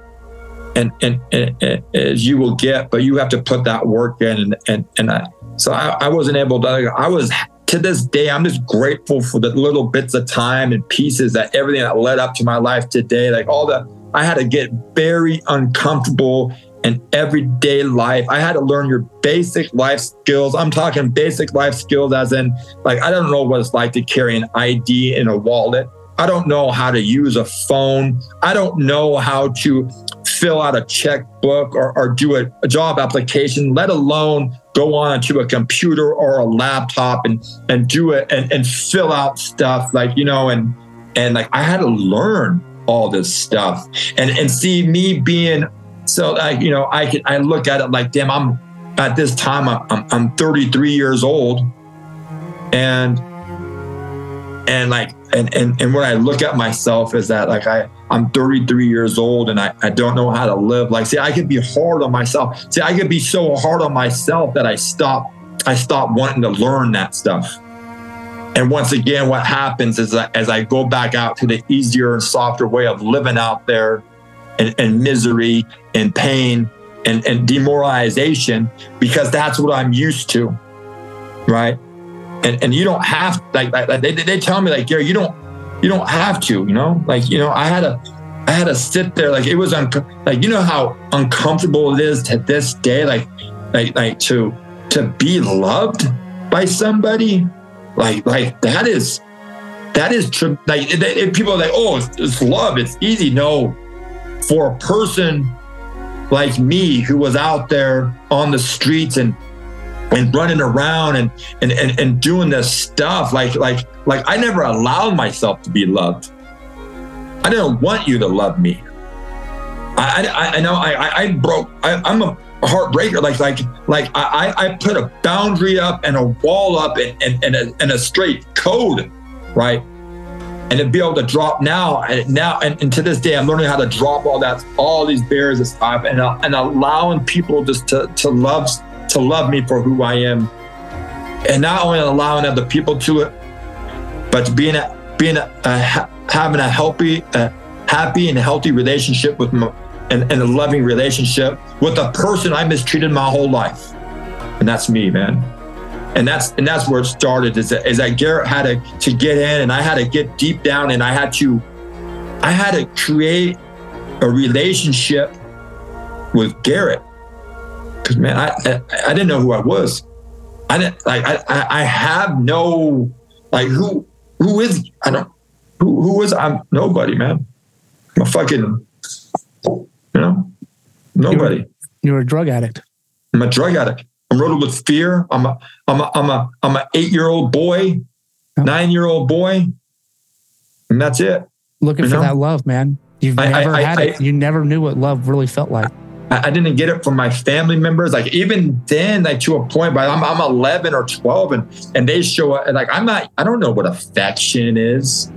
and and, and, as you will get, but you have to put that work in and and, and I, so I, I wasn't able to. I was to this day, I'm just grateful for the little bits of time and pieces that everything that led up to my life today, like all the I had to get very uncomfortable and everyday life. I had to learn your basic life skills. I'm talking basic life skills, as in, like, I don't know what it's like to carry an ID in a wallet. I don't know how to use a phone. I don't know how to fill out a checkbook or, or do a, a job application, let alone go on to a computer or a laptop and, and do it and, and fill out stuff like, you know, and, and like I had to learn all this stuff and, and see me being so like, you know, I can I look at it like, damn, I'm at this time I'm I'm 33 years old. And and like and and and when I look at myself is that like I I'm 33 years old and I, I don't know how to live. Like, see, I could be hard on myself. See, I could be so hard on myself that I stop I stop wanting to learn that stuff. And once again, what happens is that as I go back out to the easier and softer way of living out there and, and misery and pain and, and demoralization because that's what I'm used to. Right. And and you don't have like, like they, they tell me like Gary, you don't you don't have to, you know, like, you know, I had a I had to sit there like it was un- like you know how uncomfortable it is to this day like like like to to be loved by somebody like like that is that is true like if people are like oh it's, it's love it's easy no for a person like me who was out there on the streets and and running around and, and and and doing this stuff like like like I never allowed myself to be loved. I didn't want you to love me. I I, I know I I broke I, I'm a heartbreaker. Like like like I I put a boundary up and a wall up and and, and, a, and a straight code, right? And to be able to drop now and now and, and to this day, I'm learning how to drop all that, all these barriers and stuff, and uh, and allowing people just to to love to love me for who I am, and not only allowing other people to it, but being a, being a, a having a healthy, a happy and healthy relationship with my, and, and a loving relationship with a person I mistreated my whole life, and that's me, man and that's and that's where it started is that, is that garet had to, to get in and i had to get deep down and i had to i had to create a relationship with garet. Because man I, I, I didn't know who i was. I didn't like i i have no like who who is i don't who who is i'm nobody man. I'm a fucking you know nobody. You're, you're a drug addict. I'm a drug addict I'm riddled with fear. I'm a, I'm a, I'm a, I'm an eight year old boy, nine year old boy, and that's it. Looking you for know? that love, man. You've I, never I, had I, it. you never knew what love really felt like. I, didn't get it from my family members. Like even then, like to a point, but I'm, I'm 11 or 12, and and they show up. and Like I'm not. I don't know what affection is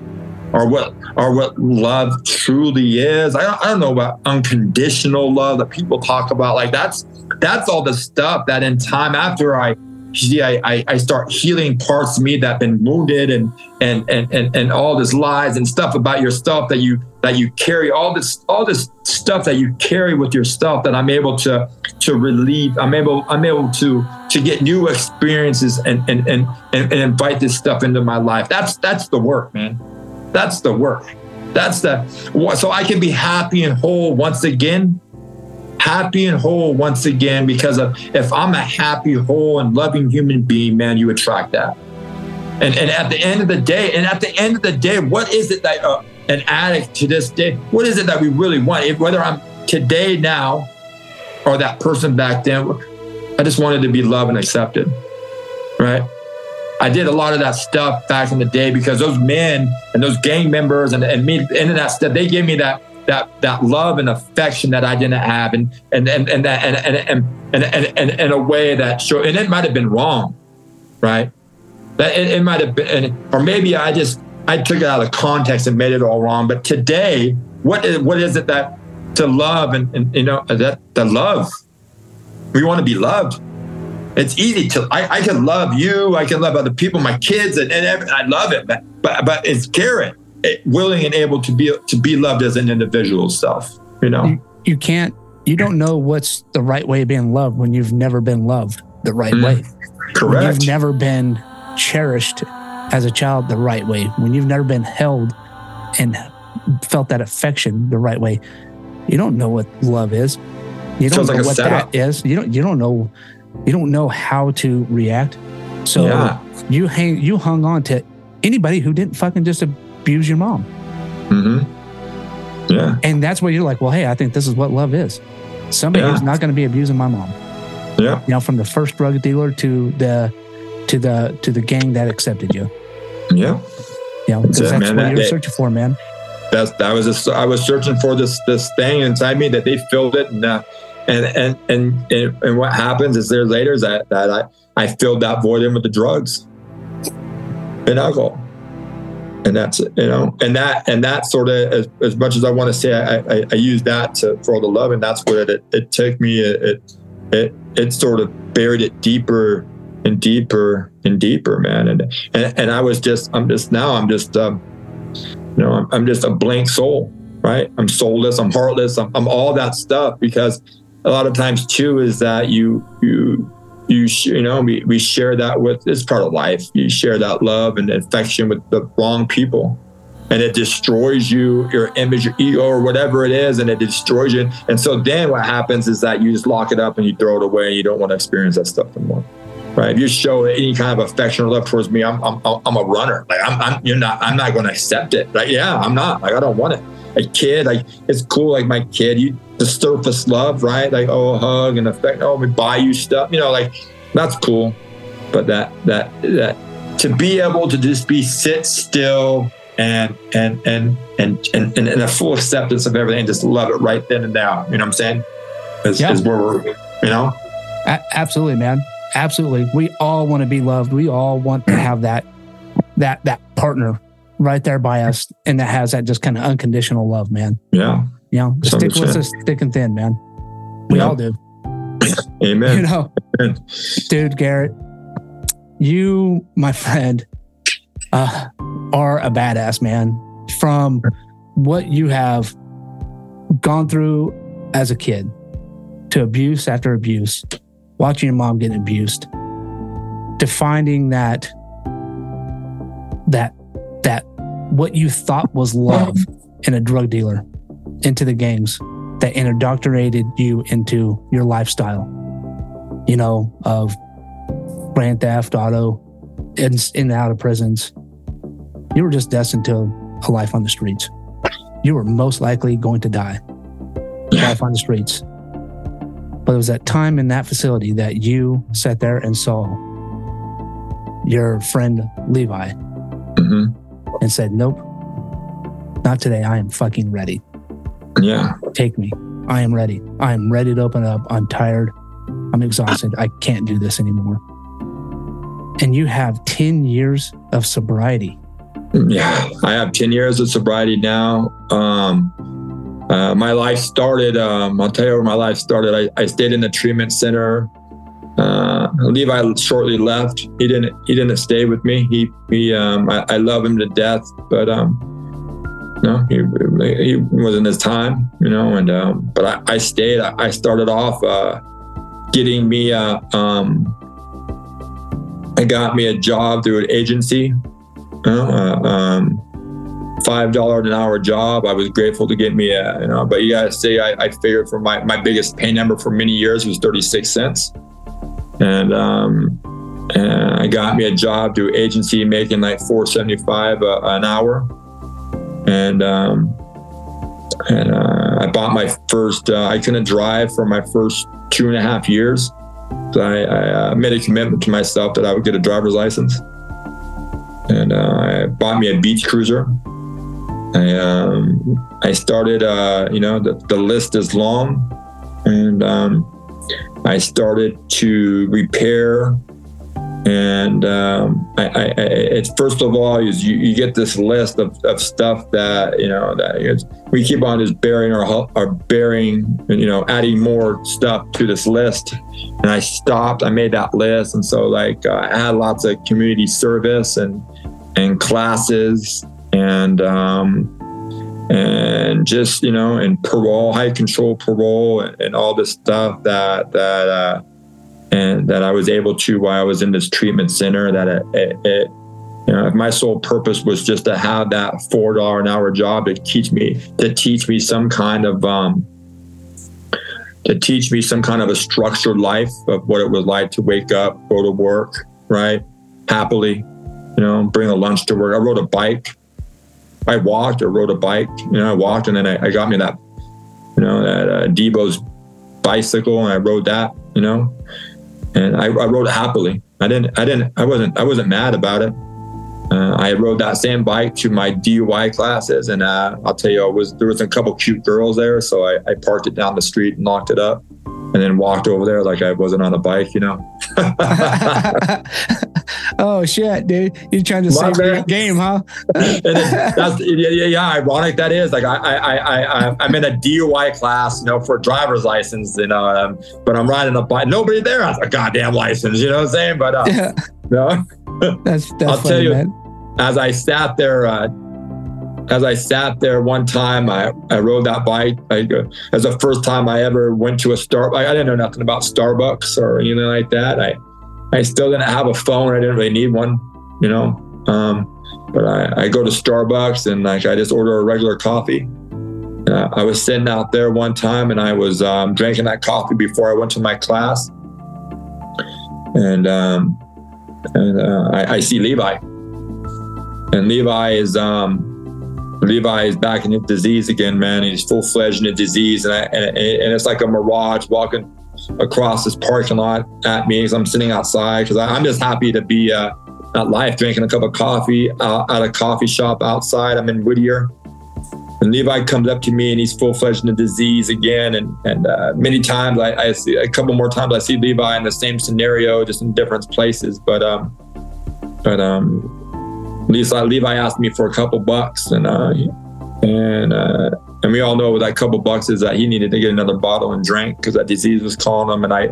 or what or what love truly is. I I don't know about unconditional love that people talk about. Like that's that's all the stuff that in time after I see I, I start healing parts of me that have been wounded and, and and and and all this lies and stuff about yourself that you that you carry all this all this stuff that you carry with yourself that I'm able to to relieve I'm able I'm able to to get new experiences and and and and, and invite this stuff into my life that's that's the work man that's the work. That's the so I can be happy and whole once again. Happy and whole once again because of if I'm a happy, whole, and loving human being, man, you attract that. And and at the end of the day, and at the end of the day, what is it that uh, an addict to this day? What is it that we really want? If, whether I'm today now or that person back then, I just wanted to be loved and accepted, right? I did a lot of that stuff back in the day because those men and those gang members and, and me and that stuff, they gave me that that that love and affection that I didn't have and and and and that and and and and, and, and, a way that sure and it might have been wrong, right? That it, it might have been or maybe I just I took it out of context and made it all wrong. But today, what is what is it that to love and, and you know that the love we want to be loved it's easy to I, I can love you i can love other people my kids and, and every, i love it but but, but it's garet eh, willing and able to be to be loved as an individual self you know? You, you can't you don't know what's the right way of being loved when you've never been loved the right mm, way. Correct when you've never been cherished as a child the right way. When you've never been held and felt that affection the right way. You don't know what love is. You don't know like what that is. You don't you don't know you don't know how to react. So yeah. you hang you hung on to anybody who didn't fucking just abuse your mom. Mm-hmm. Yeah. And that's where you're like, well, hey, I think this is what love is. Somebody yeah. who's not going to be abusing my mom. Yeah. You know, from the first drug dealer to the to the to the gang that accepted you. Yeah. Yeah, because that's, that's what you're searching for, man. That's that was just, I was searching for this this thing inside me that they filled it and uh, and and and and, and what happens is there later that that I I filled that void in with the drugs. And alcohol and that's it, you know? And that and that sort of as, as much as i want to say i i, I use that to for all the love and that's what it, it took me it, it it sort of buried it deeper and deeper and deeper man. And and, and i was just i'm just now i'm just um you know i'm, I'm just a blank soul right? I'm soulless i'm heartless I'm, I'm all that stuff because a lot of times too is that you you you you know we, we share that with it's part of life. You share that love and affection with the wrong people. And it destroys you your image your ego or whatever it is and it destroys you. And so then what happens is that you just lock it up and you throw it away and you don't want to experience that stuff anymore right? If you show any kind of affection or love towards me i'm i'm, I'm a runner. Like I'm, I'm you're not i'm not going to accept it. Like yeah i'm not. Like i don't want it a kid like it's cool like my kid you the surface love, right? Like, oh, a hug and affect, oh, we buy you stuff, you know, like that's cool. But that, that, that to be able to just be sit still and, and, and, and, and, and, and a full acceptance of everything, just love it right then and now. You know what I'm saying? Is, yeah. is where we're, you know? A- absolutely, man. Absolutely. We all want to be loved. We all want to have that that that partner right there by us and that has that just kind of unconditional love, man. Yeah. You know, stick with us thick and thin, man. We yeah. all do. Amen. You know, Amen. dude, Garet, you, my friend, uh, are a badass man. From what you have gone through as a kid to abuse after abuse, watching your mom get abused, to finding that that that what you thought was love in a drug dealer into the gangs that indoctrinated you into your lifestyle, you know, of grand theft, auto, in, in and out of prisons. You were just destined to a life on the streets. You were most likely going to die. Life on the streets. But it was that time in that facility that you sat there and saw your friend Levi mm-hmm. And said, Nope, not today. I am fucking ready. Yeah. Take me. I am ready. I am ready to open up. I'm tired. I'm exhausted. I can't do this anymore. And you have 10 years of sobriety. Yeah, I have 10 years of sobriety now. Um, uh, my life started, um, I'll tell you where my life started. I, I stayed in the treatment center. Uh, Levi shortly left. He didn't. He didn't stay with me. He. He. Um, I, I love him to death, but um, no, he, he wasn't his time, you know. And um, but I, I stayed. I, I started off uh, getting me a. Um, I got me a job through an agency. You know, uh, um, five dollar an hour job. I was grateful to get me a, you know. But you gotta say, I, I figured for my my biggest pay number for many years was thirty six cents, and um, and I got me a job through agency making like four seventy five an hour and um, and uh, I bought my first. Uh, I couldn't drive for my first two and a half years. So I, I uh, made a commitment to myself that I would get a driver's license, and uh, I bought me a beach cruiser. I um, I started. Uh, you know, the, the list is long, and um, I started to repair and um, I, I, it's first of all is you, you get this list of, of stuff that you know that we keep on just bearing our our bearing and you know adding more stuff to this list. And I stopped I made that list. And so like uh, I had lots of community service and and classes. And um, and just you know and parole high control parole and, and all this stuff that that uh, and that I was able to while I was in this treatment center. That it, it, it you know, if my sole purpose was just to have that four dollar an hour job to teach me to teach me some kind of um, to teach me some kind of a structured life of what it was like to wake up, go to work, right, happily, you know, bring a lunch to work. I rode a bike. I walked or rode a bike. You know, I walked and then I, I got me that, you know, that uh, Debo's bicycle and I rode that. You know, and I, I rode it happily. I didn't, I didn't, I wasn't, I wasn't mad about it. Uh, I rode that same bike to my DUI classes, and uh, I'll tell you, I was there was a couple cute girls there, so I, I parked it down the street and locked it up and then walked over there like I wasn't on a bike, you know. oh shit, dude! You're trying to save the game, huh? that's yeah, yeah, ironic that is. Like I, I, I, I, I'm in a DUI class, you know, for a driver's license, you know, um, but I'm riding a bike. Nobody there has a goddamn license, you know what I'm saying? But uh, yeah. no, that's, that's I'll funny, tell you, man. as I sat there. Uh, as I sat there one time, I, I rode that bike. I, as the first time I ever went to a Star. I, I didn't know nothing about Starbucks or anything like that. I I still didn't have a phone. I didn't really need one, you know. Um, but I, I go to Starbucks and like I just order a regular coffee. Uh, I was sitting out there one time and I was um, drinking that coffee before I went to my class, and um, and uh, I, I, see Levi, and Levi is um, Levi is back in his disease again, man. He's full fledged in a disease, and, I, and, and it's like a mirage walking across this parking lot at me as I'm sitting outside because I'm just happy to be uh, at life drinking a cup of coffee uh, at a coffee shop outside. I'm in Whittier, and Levi comes up to me and he's full fledged in the disease again. And and uh, many times I, I, see a couple more times I see Levi in the same scenario, just in different places. But um, but um, Levi, Levi asked me for a couple bucks, and uh, and uh, and we all know what that couple bucks is that he needed to get another bottle and drink because that disease was calling him. And I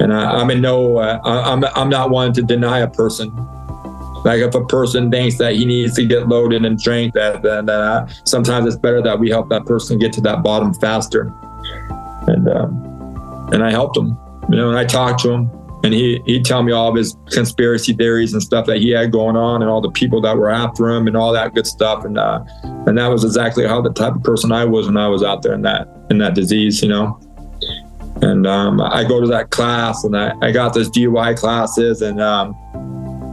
and I, am in no, uh, I'm I'm not one to deny a person like if a person thinks that he needs to get loaded and drink, that then that uh, sometimes it's better that we help that person get to that bottom faster. And um, and I helped him, you know, and I talked to him, and he he'd tell me all of his conspiracy theories and stuff that he had going on, and all the people that were after him, and all that good stuff. And uh, and that was exactly how the type of person I was when I was out there in that in that disease, you know. And um, I go to that class, and I, I got those DUI classes, and um,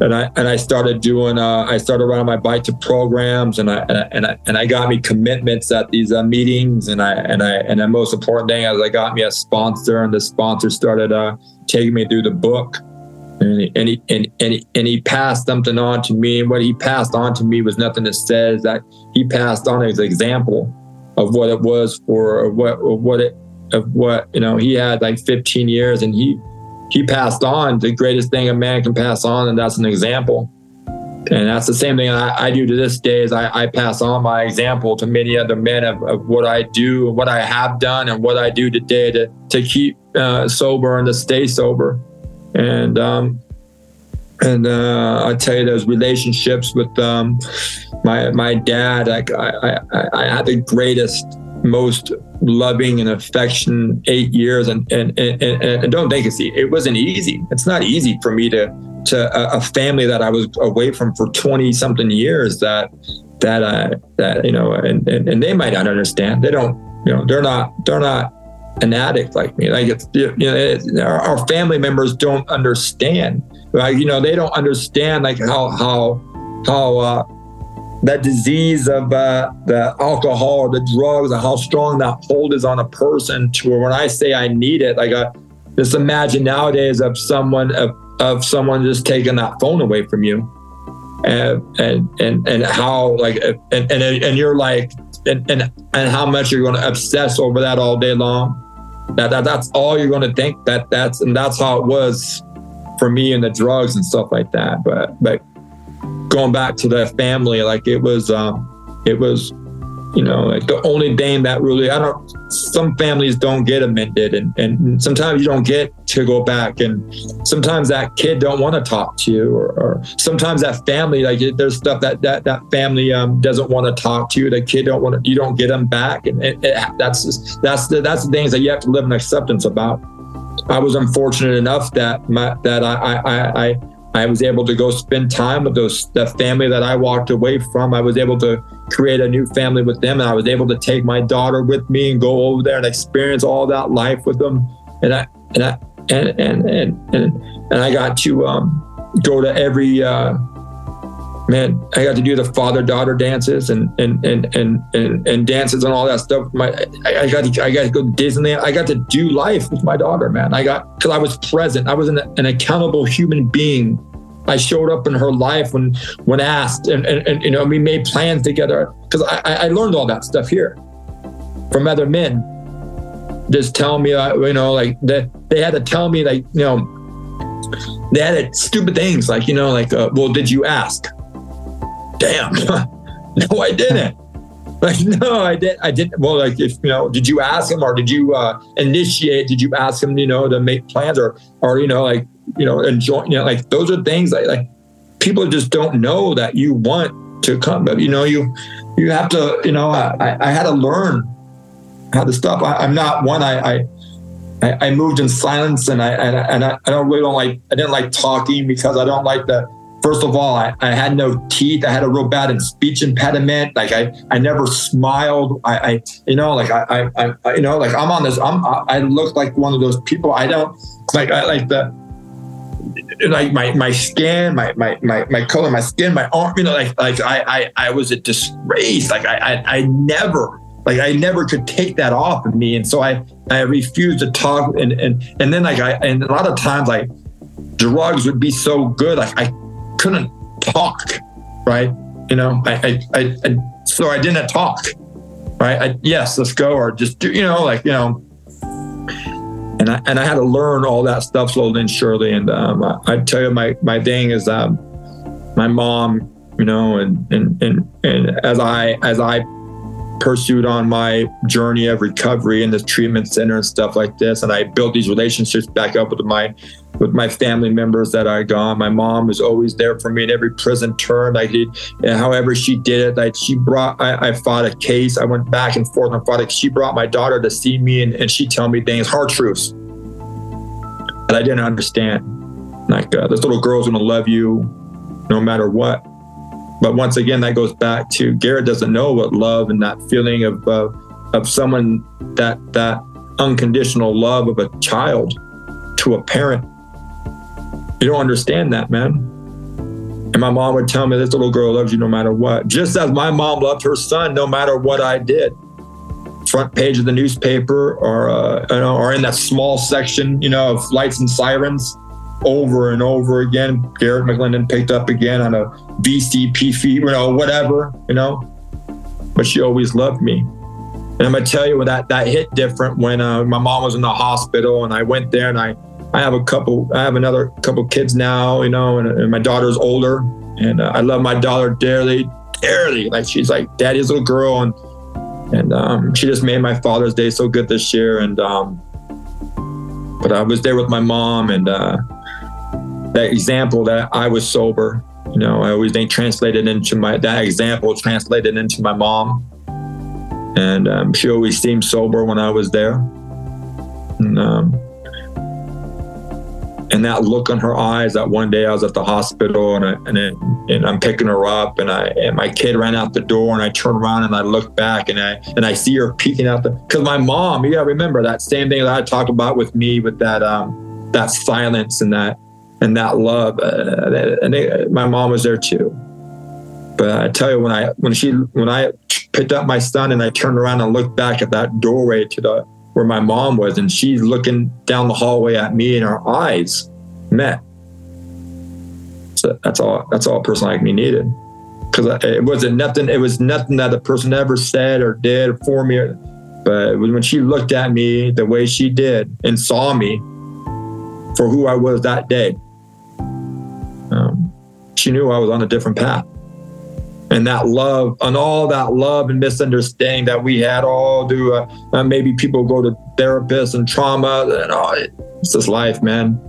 and I and I started doing. Uh, I started riding my bike to programs, and I and I, and I, and I got me commitments at these uh, meetings, and I and I and the most important thing is I got me a sponsor, and the sponsor started uh, taking me through the book, and he, and he and and and he passed something on to me. And what he passed on to me was nothing that says that he passed on his example of what it was for what what it of what you know he had like 15 years, and he he passed on the greatest thing a man can pass on, and that's an example. And that's the same thing I, I do to this day is I, I, pass on my example to many other men of, of, what I do, what I have done, and what I do today to, to keep uh, sober and to stay sober. And um, and uh, I tell you, those relationships with um, my my dad, I, I, I, had the greatest most loving and affection eight years and and, and, and don't think it's it wasn't easy it's not easy for me to to a, a family that i was away from for 20 something years that that uh that you know and, and and they might not understand they don't you know they're not they're not an addict like me like it's you know our, our family members don't understand like you know they don't understand like how how how uh that disease of uh, the alcohol, the drugs, and how strong that hold is on a person. To where when I say I need it, like I just imagine nowadays of someone of, of someone just taking that phone away from you, and and and, and how like and, and and you're like and and and how much you're going to obsess over that all day long. That, that that's all you're going to think. That that's and that's how it was for me and the drugs and stuff like that. But but going back to the family, like it was, um, it was, you know, like the only thing that really, I don't, some families don't get amended and, and sometimes you don't get to go back and sometimes that kid don't want to talk to you or, or sometimes that family, like there's stuff that, that, that family um, doesn't want to talk to you. The kid don't want to, you don't get them back. And it, it, that's, just, that's the, that's the things that you have to live in acceptance about. I was unfortunate enough that my, that I, I, I, I was able to go spend time with those the family that I walked away from. I was able to create a new family with them, and I was able to take my daughter with me and go over there and experience all that life with them. And I and I and and and and, and I got to um, go to every. Uh, man, I got to do the father daughter dances and and, and and and and dances and all that stuff. My I, got to I got to go to Disneyland. I got to do life with my daughter, man. I got because I was present. I was an, an, accountable human being. I showed up in her life when when asked, and and, and you know we made plans together because I I learned all that stuff here from other men. Just tell me, uh, you know, like they they had to tell me like you know they had stupid things like you know like uh, well did you ask damn, no, I didn't. Like, no, I didn't. I didn't. Well, like, if you know, did you ask him or did you uh, initiate? Did you ask him, you know, to make plans or, or you know, like, you know, enjoy, you know, like those are things like, like people just don't know that you want to come. But you know, you you have to, you know, I, I had to learn how to stop. I, am not one. I, I I moved in silence, and I and I, and I don't really don't like. I didn't like talking because I don't like the First of all, I, I had no teeth. I had a real bad speech impediment. Like I, I never smiled. I, I you know, like I, I, I, you know, like I'm on this. I'm, I look like one of those people. I don't like, I like the, like my my skin, my my my my color, my skin, my arm. You know, like like I I, I was a disgrace. Like I, I I never like I never could take that off of me, and so I I refused to talk. And and and then like I and a lot of times like drugs would be so good. Like I couldn't talk, right? You know, I, I, I, I so I didn't talk. right? I, yes, let's go, or just do, you know, like you know. And I and I had to learn all that stuff slowly and surely. And um, I, I tell you, my my thing is um, my mom, you know, and and and and as I as I pursued on my journey of recovery in this treatment center and stuff like this, and I built these relationships back up with my with my family members that I gone. My mom was always there for me in every prison turn. I did, however she did it. Like she brought, I, I, fought a case. I went back and forth and fought it. She brought my daughter to see me, and, and she tell me things, hard truths that I didn't understand. Like uh, this little girl's gonna love you, no matter what. But once again, that goes back to Garet doesn't know what love and that feeling of uh, of someone that that unconditional love of a child to a parent you don't understand that, man. And my mom would tell me, this little girl loves you no matter what. Just as my mom loved her son no matter what I did. Front page of the newspaper or, uh, or in that small section, you know, of lights and sirens over and over again. Garet McLendon picked up again on a VCP you know, whatever, you know. But she always loved me. And I'm gonna tell you that that hit different when uh, my mom was in the hospital and I went there and I I have a couple, I have another couple kids now, you know, and, and my daughter's older, and uh, I love my daughter dearly, dearly. Like she's like daddy's little girl, and and um, she just made my Father's Day so good this year. And um, but I was there with my mom, and uh, that example that I was sober, you know, I always think translated into my that example translated into my mom, and um, she always seemed sober when I was there. And, um, and that look on her eyes that one day I was at the hospital and I, and, it, and I'm picking her up and I and my kid ran out the door and I turn around and I look back and I and I see her peeking out the because my mom you gotta remember that same thing that I talked about with me with that um that silence and that and that love uh, and my mom was there too. But I tell you when I when she when I picked up my son and I turned around and looked back at that doorway to the where my mom was, and she's looking down the hallway at me, and our eyes met. So that's all. That's all a person like me needed, because it wasn't nothing. It was nothing that the person ever said or did for me. But it was when she looked at me the way she did and saw me for who I was that day, um, she knew I was on a different path and that love and all that love and misunderstanding that we had all do uh, uh, maybe people go to therapists and trauma and oh, it's just life man.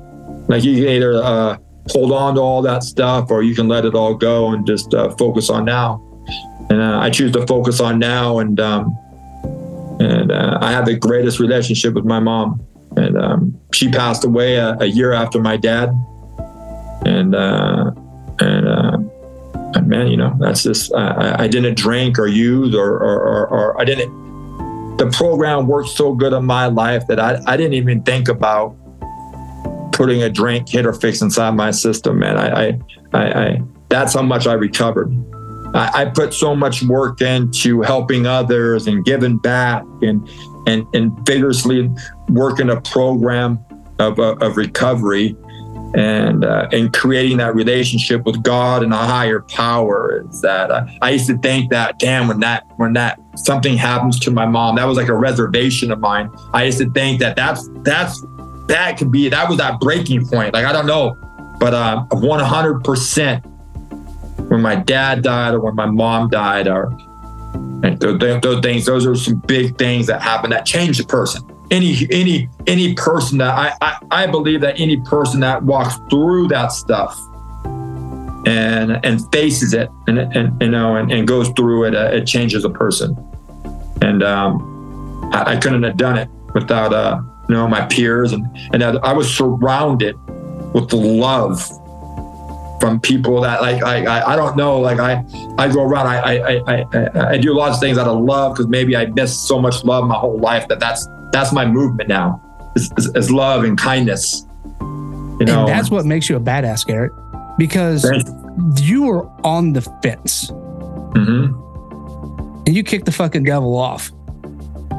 Like you can either uh, hold on to all that stuff or you can let it all go and just uh, focus on now. And uh, i choose to focus on now and um, and uh, i have the greatest relationship with my mom. And um, she passed away a, a, year after my dad. And man, you know, that's just, I, I didn't drink or use or, or, or, or, I didn't, the program worked so good in my life that I, I didn't even think about putting a drink hit or fix inside my system, man. I, I, I, I that's how much I recovered. I, I put so much work into helping others and giving back and, and, and vigorously working a program of, of recovery and uh, and creating that relationship with God and a higher power is that uh, I used to think that damn when that when that something happens to my mom that was like a reservation of mine. I used to think that that's that's that could be that was that breaking point. Like I don't know. But uh, 100% when my dad died or when my mom died or those, those things those are some big things that happen that change the person any any any person that I, I, I believe that any person that walks through that stuff and and faces it and, and you know and, and goes through it uh, it changes a person. And um, I, I, couldn't have done it without uh, you know my peers. And and I was surrounded with the love from people that like I, I don't know like I I go around I I I, I do a lot of things out of love because maybe I missed so much love my whole life that that's that's my movement now is, is, is love and kindness. You know, and that's what makes you a badass, Garet, because you were on the fence. Mm-hmm. And you kicked the fucking devil off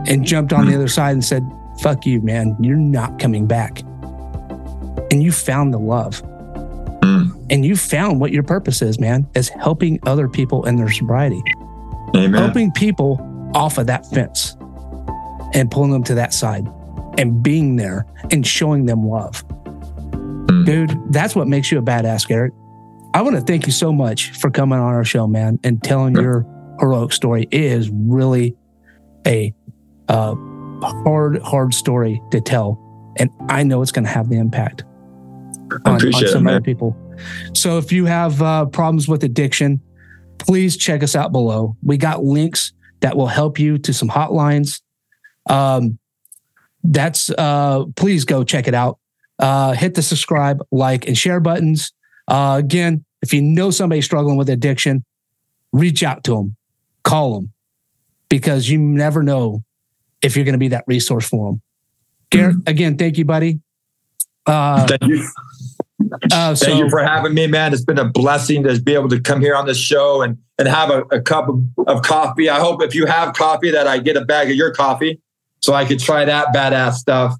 and jumped on mm-hmm. the other side and said, fuck you, man. You're not coming back. And you found the love. Mm. And you found what your purpose is, man, is helping other people in their sobriety. Amen. Helping people off of that fence and pulling them to that side and being there and showing them love. Mm. Dude, that's what makes you a badass, Garet. I want to thank you so much for coming on our show, man, and telling your heroic story. It is really a uh, hard, hard story to tell. And I know it's going to have the impact on, on some it, other people. So if you have uh, problems with addiction, please check us out below. We got links that will help you to some hotlines. Um, that's uh, please go check it out. Uh, hit the subscribe, like, and share buttons. Uh, again, if you know somebody struggling with addiction, reach out to them, call them, because you never know if you're going to be that resource for them. Garet, mm-hmm. again, thank you, buddy. Uh, thank you. Uh, so, Thank you for having me, man. It's been a blessing to be able to come here on this show and and have a, a cup of, of, coffee. I hope if you have coffee that I get a bag of your coffee so I could try that badass stuff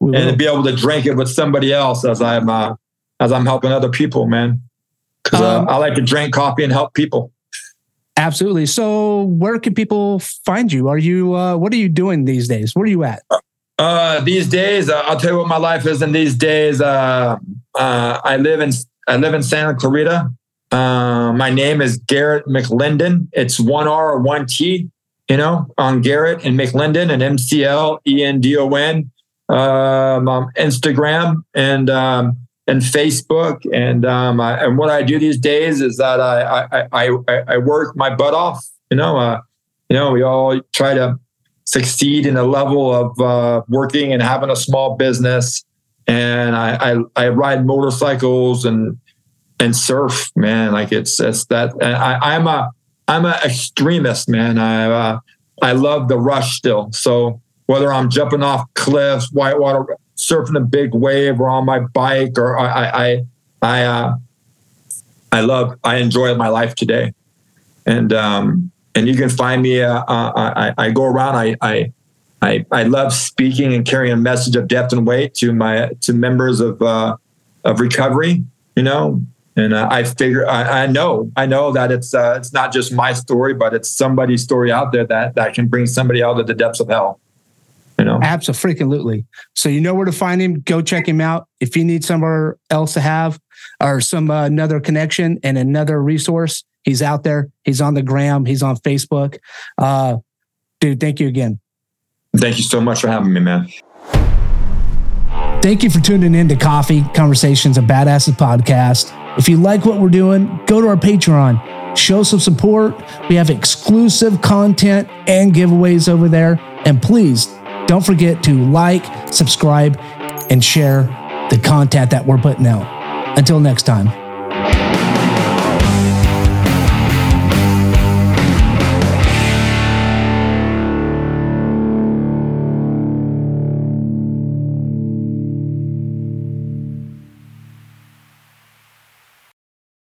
and be able to drink it with somebody else as I'm uh, as I'm helping other people, man. Because uh, um, I like to drink coffee and help people. Absolutely. So, where can people find you? Are you uh, what are you doing these days? Where are you at? Uh, these days, uh, I'll tell you what my life is in these days. Uh, uh, I live in I live in Santa Clarita. Uh, my name is Garet McLendon. It's one R or one T, you know, on Garet and McLendon and M C L E N D O N. Um, um, Instagram and um, and Facebook and um, I, and what I do these days is that I I, I, I work my butt off. You know, uh, you know, we all try to succeed in a level of uh, working and having a small business. And I, I, I ride motorcycles and and surf, man. Like it's it's that. I, I'm a I'm an extremist, man. I uh, I love the rush still. So whether I'm jumping off cliffs, whitewater, surfing a big wave, or on my bike, or I I I uh, I love I enjoy my life today, and um, and you can find me. Uh, uh, I, I go around. I, I I I love speaking and carrying a message of depth and weight to my to members of uh, of recovery. You know, and uh, I figure I, I, know I know that it's uh, it's not just my story, but it's somebody's story out there that that can bring somebody out of the depths of hell. You know, absolutely. So you know where to find him. Go check him out. If you need somewhere else to have or some uh, another connection and another resource, He's out there. He's on the gram. He's on Facebook. Uh, dude, thank you again. Thank you so much for having me, man. Thank you for tuning in to Coffee Conversations, a Badasses podcast. If you like what we're doing, go to our Patreon, show some support. We have exclusive content and giveaways over there. And please don't forget to like, subscribe, and share the content that we're putting out. Until next time.